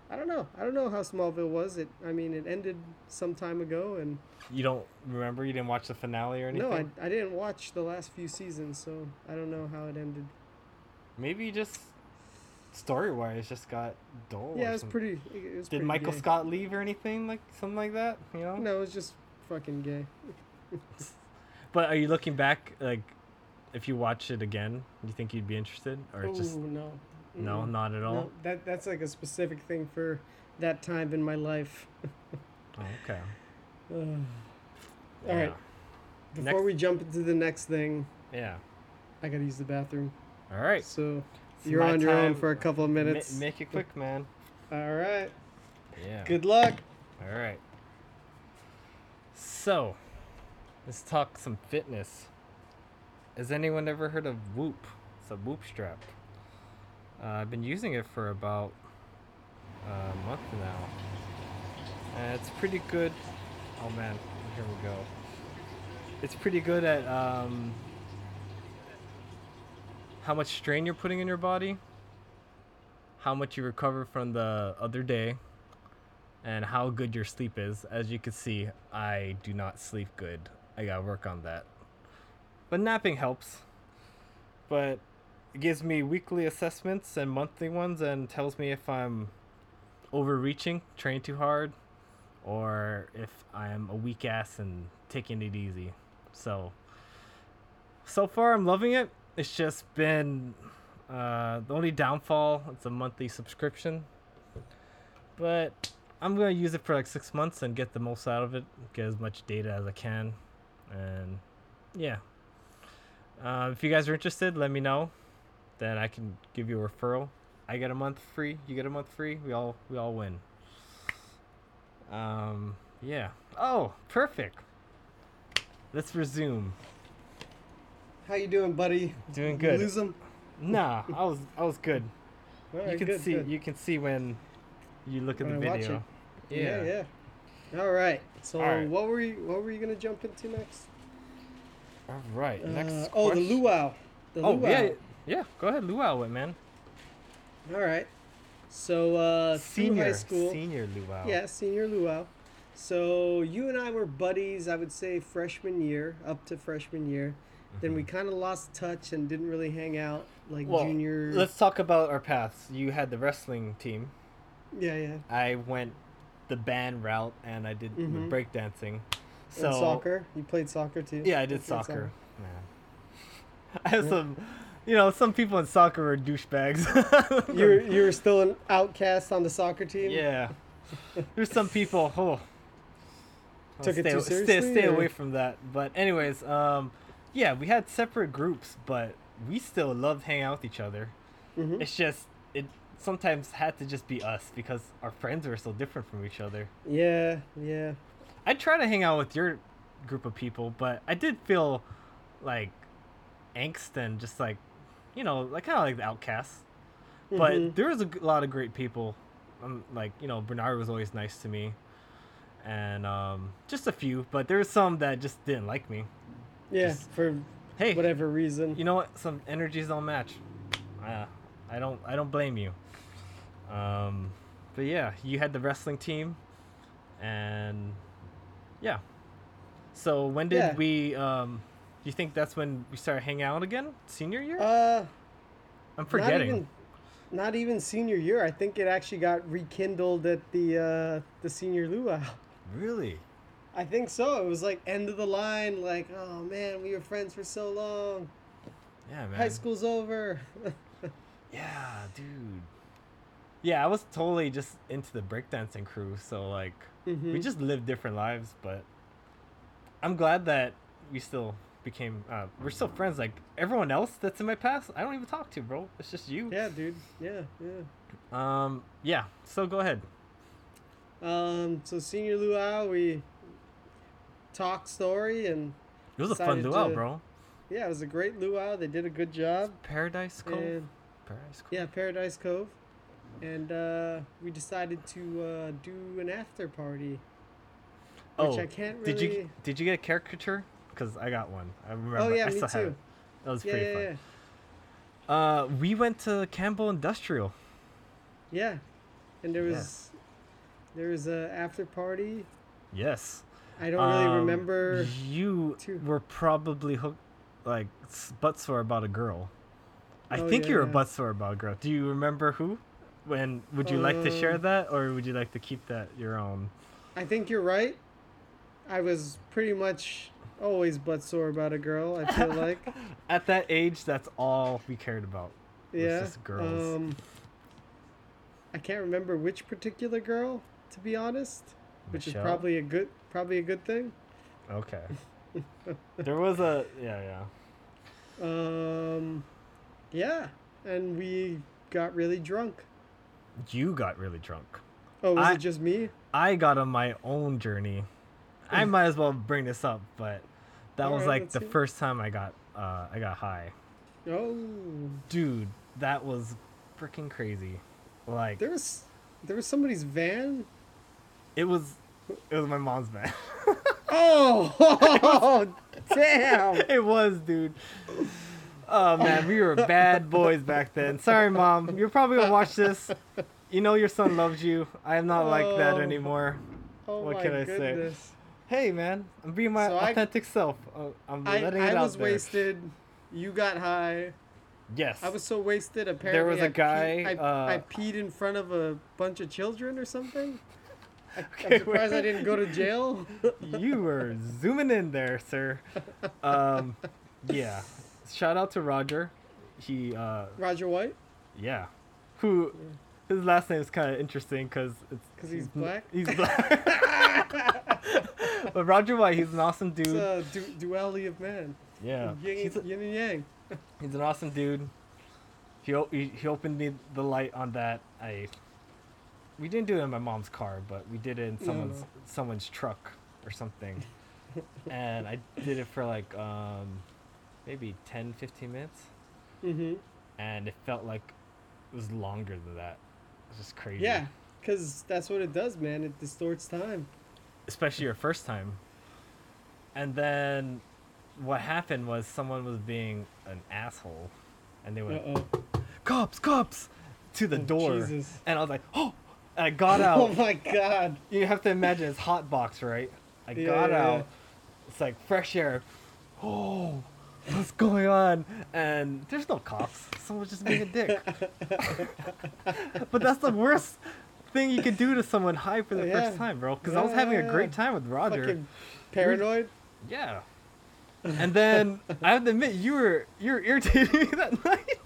I don't know. I don't know how Smallville was. It. I mean, it ended some time ago, and You don't remember? You didn't watch the finale or anything? No, I, I didn't watch the last few seasons, so I don't know how it ended. Maybe just story wise just got dull. yeah, or it was pretty. It was Did pretty Michael gay. Scott leave or anything like something like that? You know. No, it was just fucking gay. But are you looking back like, if you watch it again, do you think you'd be interested, or it's just no. no, Mm-mm. not at all? No, that that's like a specific thing for that time in my life. Oh, okay. Ugh. All right. Yeah. Before Next- we jump into the next thing, Yeah. I gotta use the bathroom. All right. So It's you're on your own for a couple of minutes. make it quick, man. All right. Yeah. Good luck. All right. So, let's talk some fitness. Has anyone ever heard of Whoop? It's a Whoop strap. Uh, I've been using it for about uh, a month now. And it's pretty good. Oh man, here we go. It's pretty good at um, how much strain you're putting in your body, how much you recover from the other day, and how good your sleep is. As you can see, I do not sleep good. I gotta work on that. But napping helps. But it gives me weekly assessments and monthly ones and tells me if I'm overreaching, training too hard, or if I'm a weak ass and taking it easy. So, so far I'm loving it. It's just been uh, the only downfall. It's a monthly subscription, but I'm gonna use it for like six months and get the most out of it. Get as much data as I can, and yeah. Uh, if you guys are interested, let me know. Then I can give you a referral. I get a month free. You get a month free. We all we all win. Um. Yeah. Oh, perfect. Let's resume. How you doing, buddy? Doing You lose them? Nah, I was I was good. All you can good, see good. you can see when you look at the When I watch video. Yeah, yeah. All right. So All right. what were you what were you gonna jump into next? All right. Next. Uh, oh, the luau. The Oh luau. yeah, Yeah, go ahead, luau it, man. All right. So uh, Senior, high school. senior luau. Yeah, senior luau. So you and I were buddies. I would say freshman year, up to freshman year. Then we kind of lost touch and didn't really hang out like Well, junior. let's talk about our paths. You had the wrestling team. Yeah, yeah. I went the band route, and I did Mhm. breakdancing. So and soccer. You played soccer too. Yeah, I did played soccer. Man. I have Yeah. some, you know, some people in soccer are douchebags. You're you were still an outcast on the soccer team. yeah. There's some people. Oh, Took it stay, too seriously, stay or- away from that. But anyways, um, yeah, we had separate groups, but we still loved hanging out with each other. hmm It's just it sometimes had to just be us because our friends were so different from each other. Yeah, yeah. I try to hang out with your group of people, but I did feel like angst and just like, you know, like kind of like the outcasts. But Mhm. there was a lot of great people. Um, like you know, Bernard was always nice to me, and um, just a few. But there was some that just didn't like me. Yeah, just- for Hey, whatever reason. you know what? Some energies don't match. Uh, I don't. I don't blame you. Um, but yeah, you had the wrestling team, and yeah. So when did Yeah. we? Um, do you think that's when we started hanging out again? Senior year? Uh, I'm forgetting. Not even, not even senior year. I think it actually got rekindled at the uh, the senior luau. Really? I think so. It was like end of the line. Like, oh man, we were friends for so long. Yeah, man. High school's over. Yeah, dude. Yeah, I was totally just into the breakdancing crew, so like we Mhm. just lived different lives, but I'm glad that we still became uh, we're still friends. Like everyone else that's in my past, I don't even talk to, bro. It's just you. yeah, dude. Yeah, yeah. Um. Yeah. So go ahead. Um, so senior luau, we talked story and It was a fun luau, to- bro. yeah, it was a great luau. They did a good job. Paradise Cove. And Paradise Cove. yeah, Paradise Cove. And uh, we decided to uh, do an after party, which Oh, I can't really. did you did you get a caricature? Because I got one. I remember. Oh yeah, I me still have too. it. That was Yeah, pretty yeah, fun. yeah. Uh, we went to Campbell Industrial. Yeah, and there was there was a after party. Yes. I don't really Um, remember. You too. were probably hooked, like butt sore about a girl. I Oh, think you were yeah. butt sore about a girl. Do you remember who? When would you like to share Um, that, or would you like to keep that your own? I think you're right. I was pretty much always butt sore about a girl. I feel like. At that age, that's all we cared about. was yeah. just girls. Um, I can't remember which particular girl, to be honest. Which Michelle? is probably a good, probably a good thing. okay. there was a yeah yeah. Um, yeah, and we got really drunk. You got really drunk. Oh, was I- it just me? I got on my own journey. I might as well bring this up, but that was Alright, like the hear first time I got uh, I got high. Oh, Dude, that was freaking crazy. Like there was, there was somebody's van. it was it was my mom's van. Oh, damn! it was, dude. Oh man, we were bad boys back then. Sorry, mom. You're probably gonna watch this. You know your son loves you. I am not like that Oh. anymore. Oh What can I say? Hey man, I'm being my So I- authentic self. Uh, I'm I, letting it I out I was there. wasted. You got high. Yes. I was so wasted. Apparently, there was a I guy, I, uh, I peed in front of a bunch of children or something. Okay, I'm surprised I didn't go to jail. you were zooming in there, sir. Um, yeah. Shout out to Roger. He, uh, Roger White, yeah. Who, his last name is kind of interesting because it's 'Cause he's n- black? He's black. but Roger White, he's an awesome dude. it's a du- duality of man. yeah. Yin, He's, a- yin and yang. he's an awesome dude. He, he he opened me the light on that. I. We didn't do it in my mom's car, but we did it in someone's no. someone's truck or something. and I did it for like um maybe 10 15 minutes Mm-hmm. and it felt like it was longer than that. It was just crazy. Yeah, because that's what it does, man. It distorts time. Especially your first time. And then what happened was someone was being an asshole and they went Uh-oh. cops, cops, to the Oh, door, Jesus. and I was like, oh, and I got out. Oh my god. you have to imagine it's hot box, right? I Yeah, got yeah, out. yeah. It's like fresh air. Oh, what's going on? And there's no cops. Someone's just being a dick. but that's the worst thing you could do to someone high for the Yeah. first time, bro. Because I was having a great time with Roger. Fucking paranoid. Yeah. And then I have to admit, you were you were irritating me that night.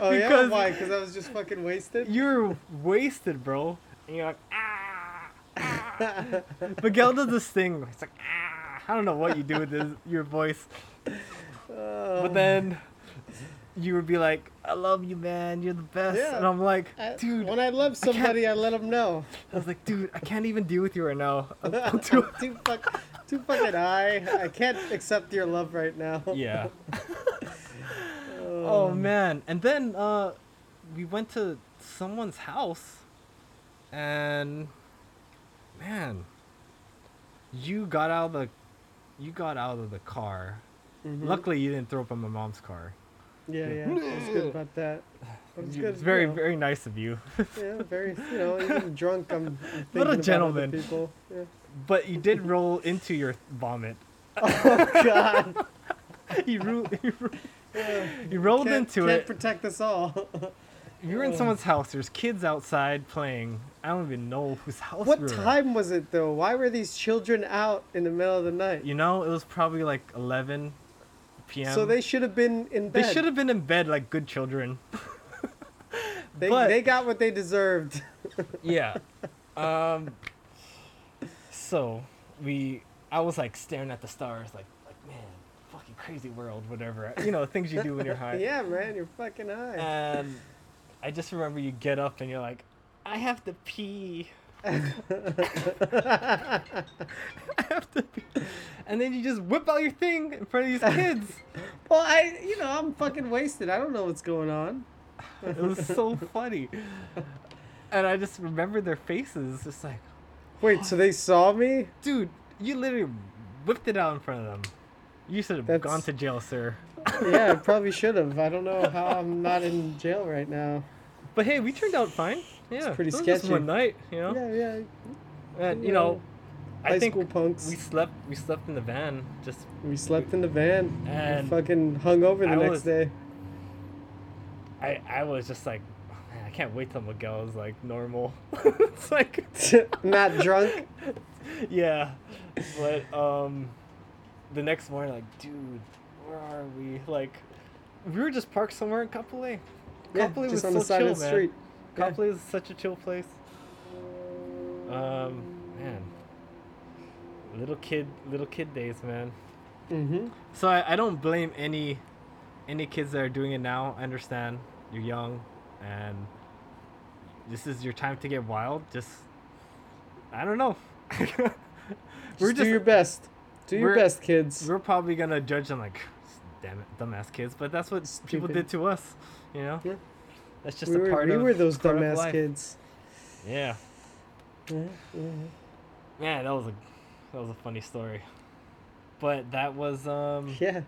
Oh yeah, Because- why? Because I was just fucking wasted. You're wasted, bro. And you're like, ah. ah." Miguel does this thing. It's like, ah. I don't know what you do with this, your voice. Oh. But then you would be like, I love you, man. You're the best. Yeah. And I'm like, I- dude. when I love somebody, I, let them know. I was like, dude, I can't even deal with you right now. I'm, I'm too. too fuck, too fucking high. I can't accept your love right now. yeah. Oh man. And then uh we went to someone's house and man you got out of the you got out of the car. Mhm. Luckily you didn't throw up on my mom's car. Yeah, yeah. I was good about that. It's You- good. It's very you know, very nice of you. Yeah, very. You know, even drunk, I'm. What a gentleman. People. Yeah. But you did roll into your vomit. Oh God. you, ro- you, Yeah. you rolled can't, into can't it. protect us all. You were in someone's house. There's kids outside playing. I don't even know whose house. what we at. time was it though? Why were these children out in the middle of the night? You know, it was probably like 11 p.m. So they should have been in bed. They should have been in bed like good children. They, but- they got what they deserved. Yeah. Um. So we, I was like staring at the stars, like, like man, fucking crazy world, whatever. You know, things you do when you're high. yeah, man, you're fucking high. And I just remember you get up and you're like, I have to pee. I have to pee. And then you just whip out your thing in front of these kids. well, I, you know, I'm fucking wasted. I don't know what's going on. It was so funny. And I just remember their faces, just like, Wait, so they saw me? dude, you literally whipped it out in front of them. You should have That's- gone to jail, sir. Yeah, I probably should have. I don't know how I'm not in jail right now. But hey, we turned out fine. Yeah, pretty it sketchy. one night, you know. Yeah, yeah. And you know, High I think school punks. we slept. We slept in the van. Just We slept in the van. And we fucking hung over the I next was- day. I. I was just like, man, I can't wait till Miguel is like normal. it's like, Not drunk. yeah, but um, the next morning, like, dude, where are we? Like, we were just parked somewhere in Kapolei. Yeah, Kapolei was on so the side chill, of the man. street. Yeah. Kapolei is such a chill place. Um, man, little kid, little kid days, man. Mm-hmm. So I, I don't blame any, any kids that are doing it now. I understand you're young, and this is your time to get wild. Just, I don't know. We're just do your best. Do your we're- best, kids. we're probably gonna judge them like, damn it, dumbass kids. But that's what people did to us, you know. Yeah. That's just we a were, part we of were those dumbass kids. Yeah. Yeah, yeah. Man, that was a that was a funny story. But that was um yeah.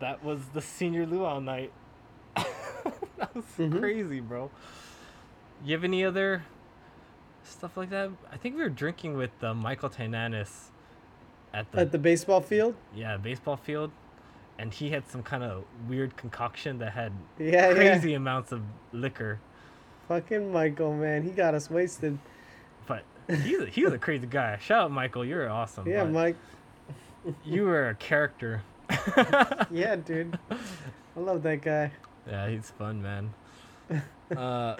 that was the senior luau night. that was Mhm. crazy, bro. You have any other stuff like that? I think we were drinking with uh, Michael Tainanis at the, At the baseball field. yeah baseball field, and he had some kind of weird concoction that had Yeah, crazy yeah. amounts of liquor. Fucking Michael, man, he got us wasted. But he's a, he was a crazy guy. Shout out Michael, you're awesome. Yeah, Mike. You were a character. Yeah, dude. I love that guy. Yeah, he's fun, man. uh,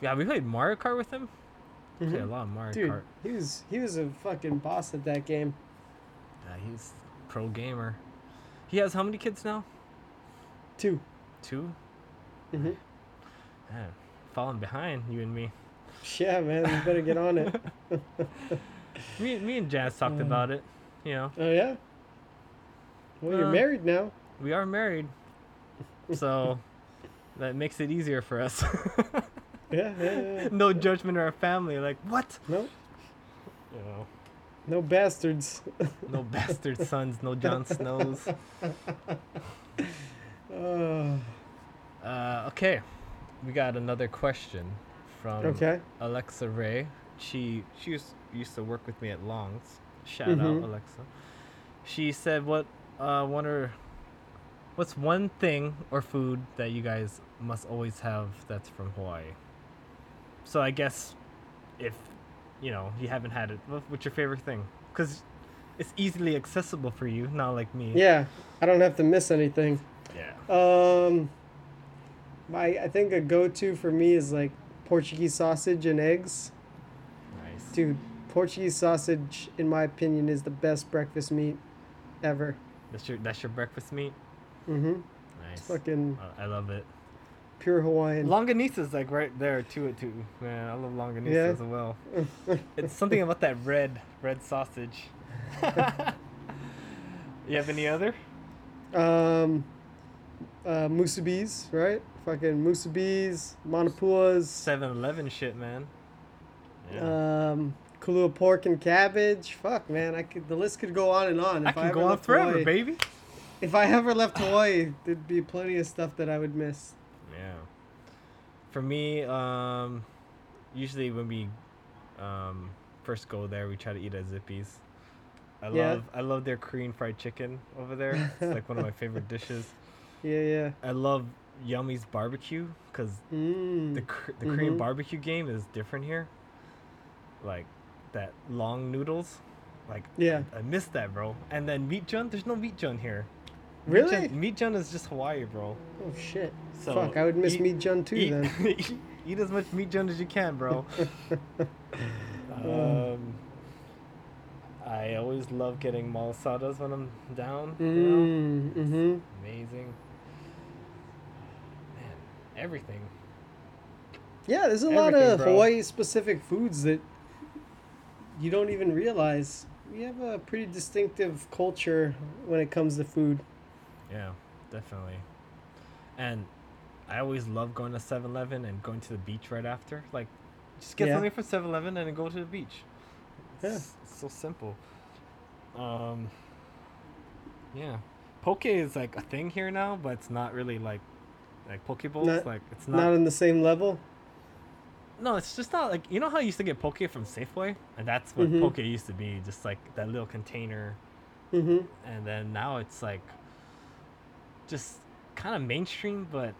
yeah, we played Mario Kart with him. Played a Mhm. lot of Mario Dude, Kart. he was he was a fucking boss at that game. Yeah, he's pro gamer. He has how many kids now? Two. 2 hmm Man, falling behind you and me. Yeah, man, you better get on it. Me, me and Jazz talked Mm. about it. You know, Oh yeah. Well, you're Uh, married now. we are married, so that makes it easier for us. Yeah, yeah, yeah. no judgment of our family. Like what? No, You know, no bastards. no bastard sons, no Jon Snows. Oh, Okay, we got another question from Okay. Alexa Ray. She she used, used to work with me at Longs. Shout Mhm. out Alexa. She said, "What uh one or what's one thing or food that you guys must always have that's from Hawaii?" So I guess if you know you haven't had it, what's your favorite thing? Because it's easily accessible for you, not like me. Yeah, I don't have to miss anything. Yeah. Um, my I think a go-to for me is like Portuguese sausage and eggs. Nice. Dude, Portuguese sausage, in my opinion, is the best breakfast meat ever. That's your that's your breakfast meat. Mm-hmm. Nice. Fucking I- I love it. Pure Hawaiian. Longanisa's like right there to it too. Man, I love longanisa Yeah. as well. It's something about that red red sausage. you have any other? um, uh, musubis, right? Fucking musubis, manapuas, 7-Eleven shit, man. Yeah. um, Kahlua pork and cabbage. Fuck, man, I could. The list could go on and on. I If can ever go on forever, Hawaii- baby. If I ever left Hawaii, there'd be plenty of stuff that I would miss. Yeah. For me, um, usually when we um, first go there, we try to eat at Zippy's. I Yeah. love I love their Korean fried chicken over there. It's like one of my favorite dishes. Yeah, yeah. I love Yummy's barbecue because Mm. the the Korean Mhm. barbecue game is different here. Like that long noodles, like Yeah. I, I miss that, bro. And then meat jun, there's no meat jun here. Meat Really? jun- Meat jun is just Hawaii, bro. Oh shit. So Fuck, I would miss eat- meat jun too eat, then. eat as much meat jun as you can, bro. um, I always love getting malasadas when I'm down. You know? Mm, mm-hmm. Amazing. Man, everything. Yeah, there's a lot of bro. Hawaii specific foods that you don't even realize. We have a pretty distinctive culture when it comes to food. Yeah, definitely. And I always love going to 7 Eleven and going to the beach right after. Like, just get Yeah. something from 7 Eleven and then go to the beach. Yeah. It's, it's so simple. Um, yeah. Poke is like a thing here now, but it's not really like like poke bowls. Not- like it's Not, not. on the same level. no, it's just not like you know how you used to get poke from Safeway, and that's what Mhm. poke used to be, just like that little container Mm-hmm. and then now it's like just kind of mainstream but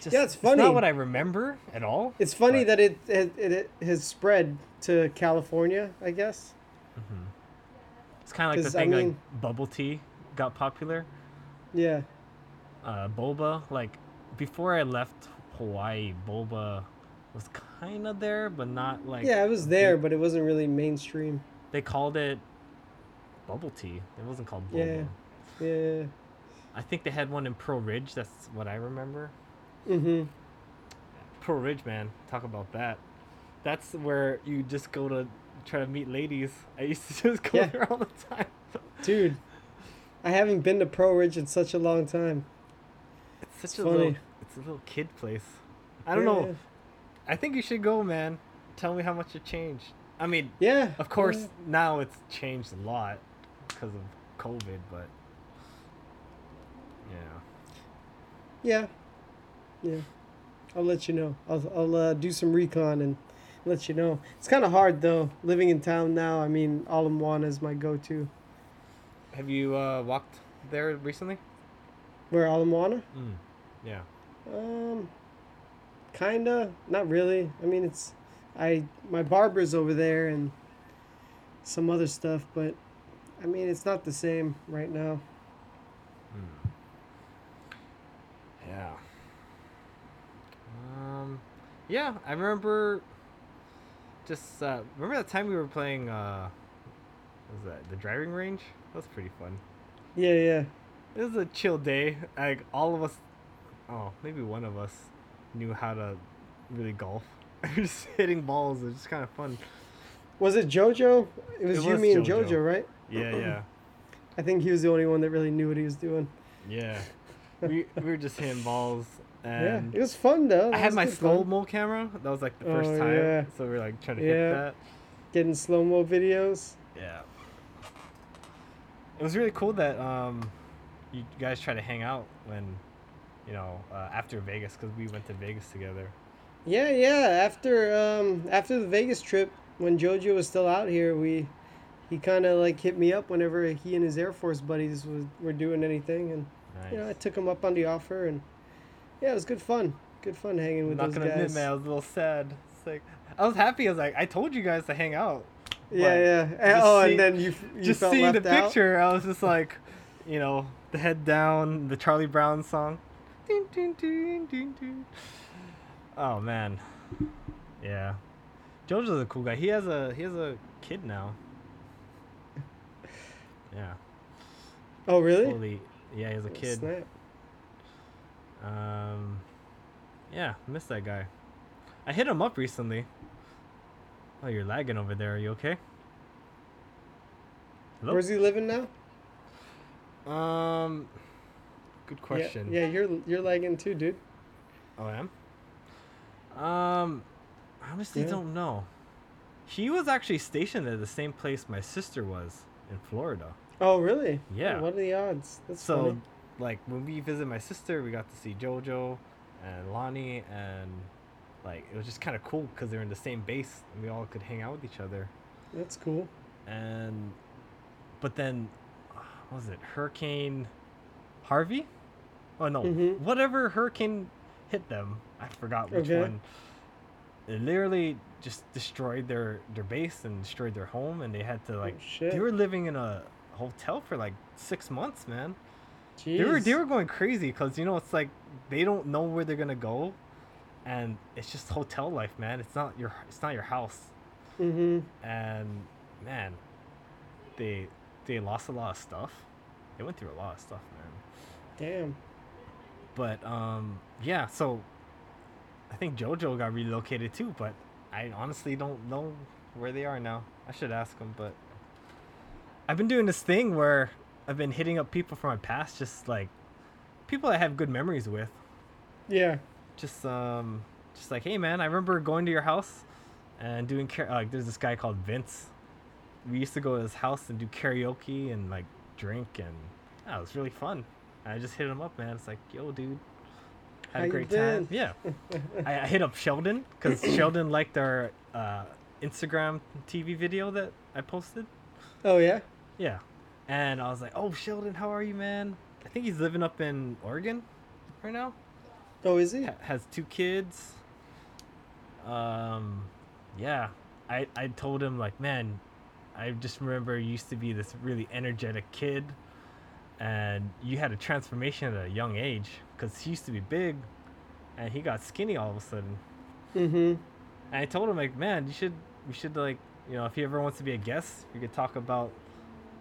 just, Yeah, it's funny. not what i remember at all It's funny But- that it, it it has spread to California, I guess. Mhm. it's kind of like the I thing mean- like bubble tea got popular Yeah. uh boba like before i left hawaii boba was kind of there but not like yeah, it was there, but it wasn't really mainstream. they called it bubble tea it wasn't called boba Yeah. Yeah. I think they had one in pearl ridge that's what i remember Mm-hmm. Pearl Ridge, man. Talk about that. That's where you just go to try to meet ladies. I used to just go Yeah. there all the time. Dude, I haven't been to Pearl Ridge in such a long time. It's such It's a funny. little, it's a little kid place. I don't Yeah, know. I think you should go, man. Tell me how much it changed. I mean, Yeah. yeah. of course, Yeah. now it's changed a lot because of COVID, but yeah. Yeah. I'll let you know. I'll, I'll uh, do some recon and let you know. It's kind of hard though, living in town now. I mean, Ala Moana is my go-to. Have you uh, walked there recently? Where Ala Moana? Mm. Yeah. Um, kinda. Not really. I mean, it's I my barber's over there and some other stuff, but I mean, it's not the same right now. Yeah. Um, yeah, I remember. Just uh, remember that time we were playing. Uh, what was that the driving range? That was pretty fun. Yeah, yeah. It was a chill day. Like all of us, oh maybe one of us, knew how to really golf. just hitting balls. It was just kind of fun. Was it JoJo? It was It you, was me, and JoJo. JoJo, right? Yeah, yeah, I think he was the only one that really knew what he was doing. yeah. We we were just hitting balls yeah, and. it was fun though. I had my slow mo camera. That was like the first Oh, time. yeah. So we are like trying to Yeah. hit that. getting slow mo videos. Yeah. It was really cool that um, you guys try to hang out when, you know, uh, after Vegas because we went to Vegas together. Yeah, yeah. After um after the Vegas trip, when JoJo was still out here, we he kind of like hit me up whenever he and his Air Force buddies was were doing anything, and Nice. you know I took him up on the offer, and yeah, it was good fun. Good fun hanging I'm with not those gonna guys. admit, man, I was a little sad. It's like I was happy. I was like, I told you guys to hang out. yeah, yeah. And- oh, see- and then you you Just seeing the out? picture, I was just like, you know, the head down, the Charlie Brown song. Ding, ding, ding, ding, ding. Oh man, yeah. JoJo's a cool guy. He has a he has a kid now. Yeah. Oh, really? Holy, yeah, he's a kid. snap. Um, yeah, miss that guy. I hit him up recently. Oh, you're lagging over there. Are you okay? Hello. Where's he living now? Um, good Yeah, question. Yeah, you're you're lagging too, dude. Oh, I am. Um, I honestly Yeah. don't know. He was actually stationed at the same place my sister was in Florida. Oh, really? Yeah. Oh, what are the odds? That's So, funny. like when we visit my sister, we got to see JoJo and Lonnie, and like it was just kind of cool because they're in the same base and we all could hang out with each other. That's cool. And but then, what was it Hurricane Harvey? Oh no, Mhm. whatever hurricane hit them, I forgot which Okay. one. It literally just destroyed their their base and destroyed their home, and they had to like oh, they were living in a hotel for like six months, man. Jeez. They were they were going crazy because you know it's like they don't know where they're gonna go, and it's just hotel life, man. It's not your it's not your house, Mm-hmm. and man, they they lost a lot of stuff. They went through a lot of stuff, man. Damn. But um, yeah. So I think JoJo got relocated too, but I honestly don't know where they are now. I should ask them, but I've been doing this thing where I've been hitting up people from my past, just like people I have good memories with. Yeah. Just um, just like, hey man, I remember going to your house and doing like there's this guy called Vince. We used to go to his house and do karaoke and like drink and yeah, it was really fun. I just hit him up, man. It's like, yo, dude, had How a great time. Yeah, I, I hit up Sheldon because Sheldon liked our uh, Instagram TV video that I posted. Oh yeah. Yeah, and I was like, oh, Sheldon, how are you, man? I think he's living up in Oregon right now Oh, is he? ha- has two kids. Um, yeah, I I told him like, man, I just remember you used to be this really energetic kid, and you had a transformation at a young age because he used to be big, and he got skinny all of a sudden. Mm-hmm. And I told him like, man, you should we should like you know if he ever wants to be a guest, we could talk about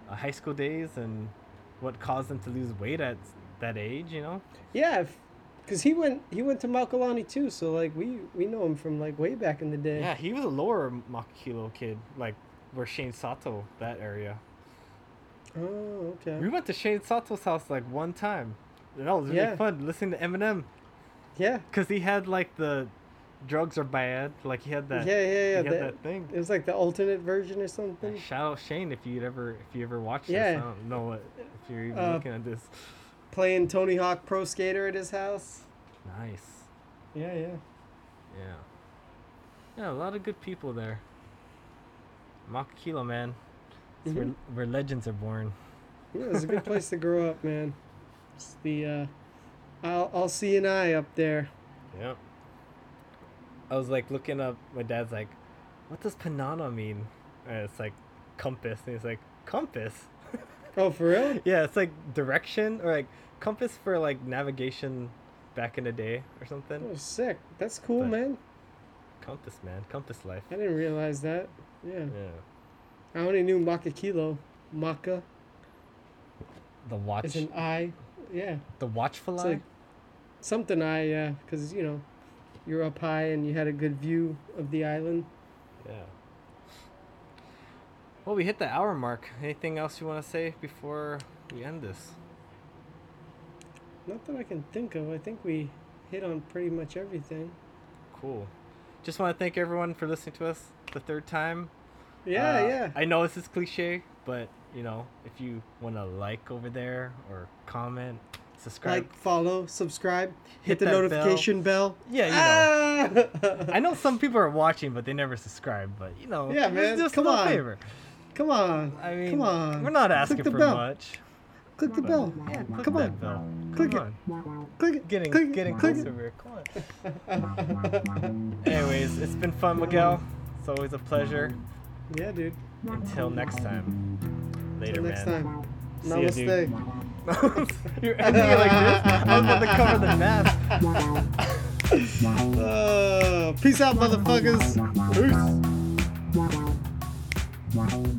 Uh, high school days and what caused him to lose weight at that age. You know. Yeah, because he went he went to Mauka Lani too, so like we we know him from like way back in the day. Yeah, he was a lower Makakilo kid, like where Shane Sato, that area. Oh, okay. We went to Shane Sato's house like one time. And that was really Yeah. fun listening to Eminem Yeah. because he had like the drugs are bad. Like he had that. yeah, yeah, yeah. He had that- thing. It was like the alternate version or something. Shout out Shane if you'd ever if you ever watched Yeah. this. I don't know what if you're even Uh, looking at this. Playing Tony Hawk Pro Skater at his house. Nice. Yeah, yeah. Yeah. Yeah, a lot of good people there. Makakilo, man. It's where, where legends are born. Yeah, it's a good place to grow up, man. It's the uh, I'll I'll see an eye up there. Yep. I was like looking up. My dad's like, "What does Panana mean?" And it's like compass, and he's like, "Compass." Oh, for real? yeah, it's like direction or like compass for like navigation back in the day or something. Oh, sick. That's cool, But- man. Compass, man, compass life. I didn't realize that. Yeah. Yeah. I only knew Maka Kilo. Maka The watch, is an eye. Yeah. the watchful It's eye. like something eye, yeah, because you know, you're up high and you had a good view of the island. Yeah. Well, we hit the hour mark. Anything else you want to say before we end this? Not that I can think of. I think we hit on pretty much everything. Cool. Just want to thank everyone for listening to us the third time. Yeah, Uh, yeah. I know this is cliche, but you know, if you want to like over there or comment, subscribe. Like, follow, subscribe, hit, Hit the that bell. notification bell. Yeah, you know. Ah! I know some people are watching, but they never subscribe. But you know, Yeah, just man, a come on. favor. Come on. I mean, come on. we're not asking for bell. much. Click the bell. Yeah, click Come on. bell. Click Come it. on. Click it. Getting click getting click closer it. here. Come on. Anyways, it's been fun, Miguel. It's always a pleasure. Yeah, dude. Until next time. Later, Till next man. time. See ya, dude. Namaste. You're ending it like this. I was about to cover the mask. Uh, peace out, motherfuckers. Peace.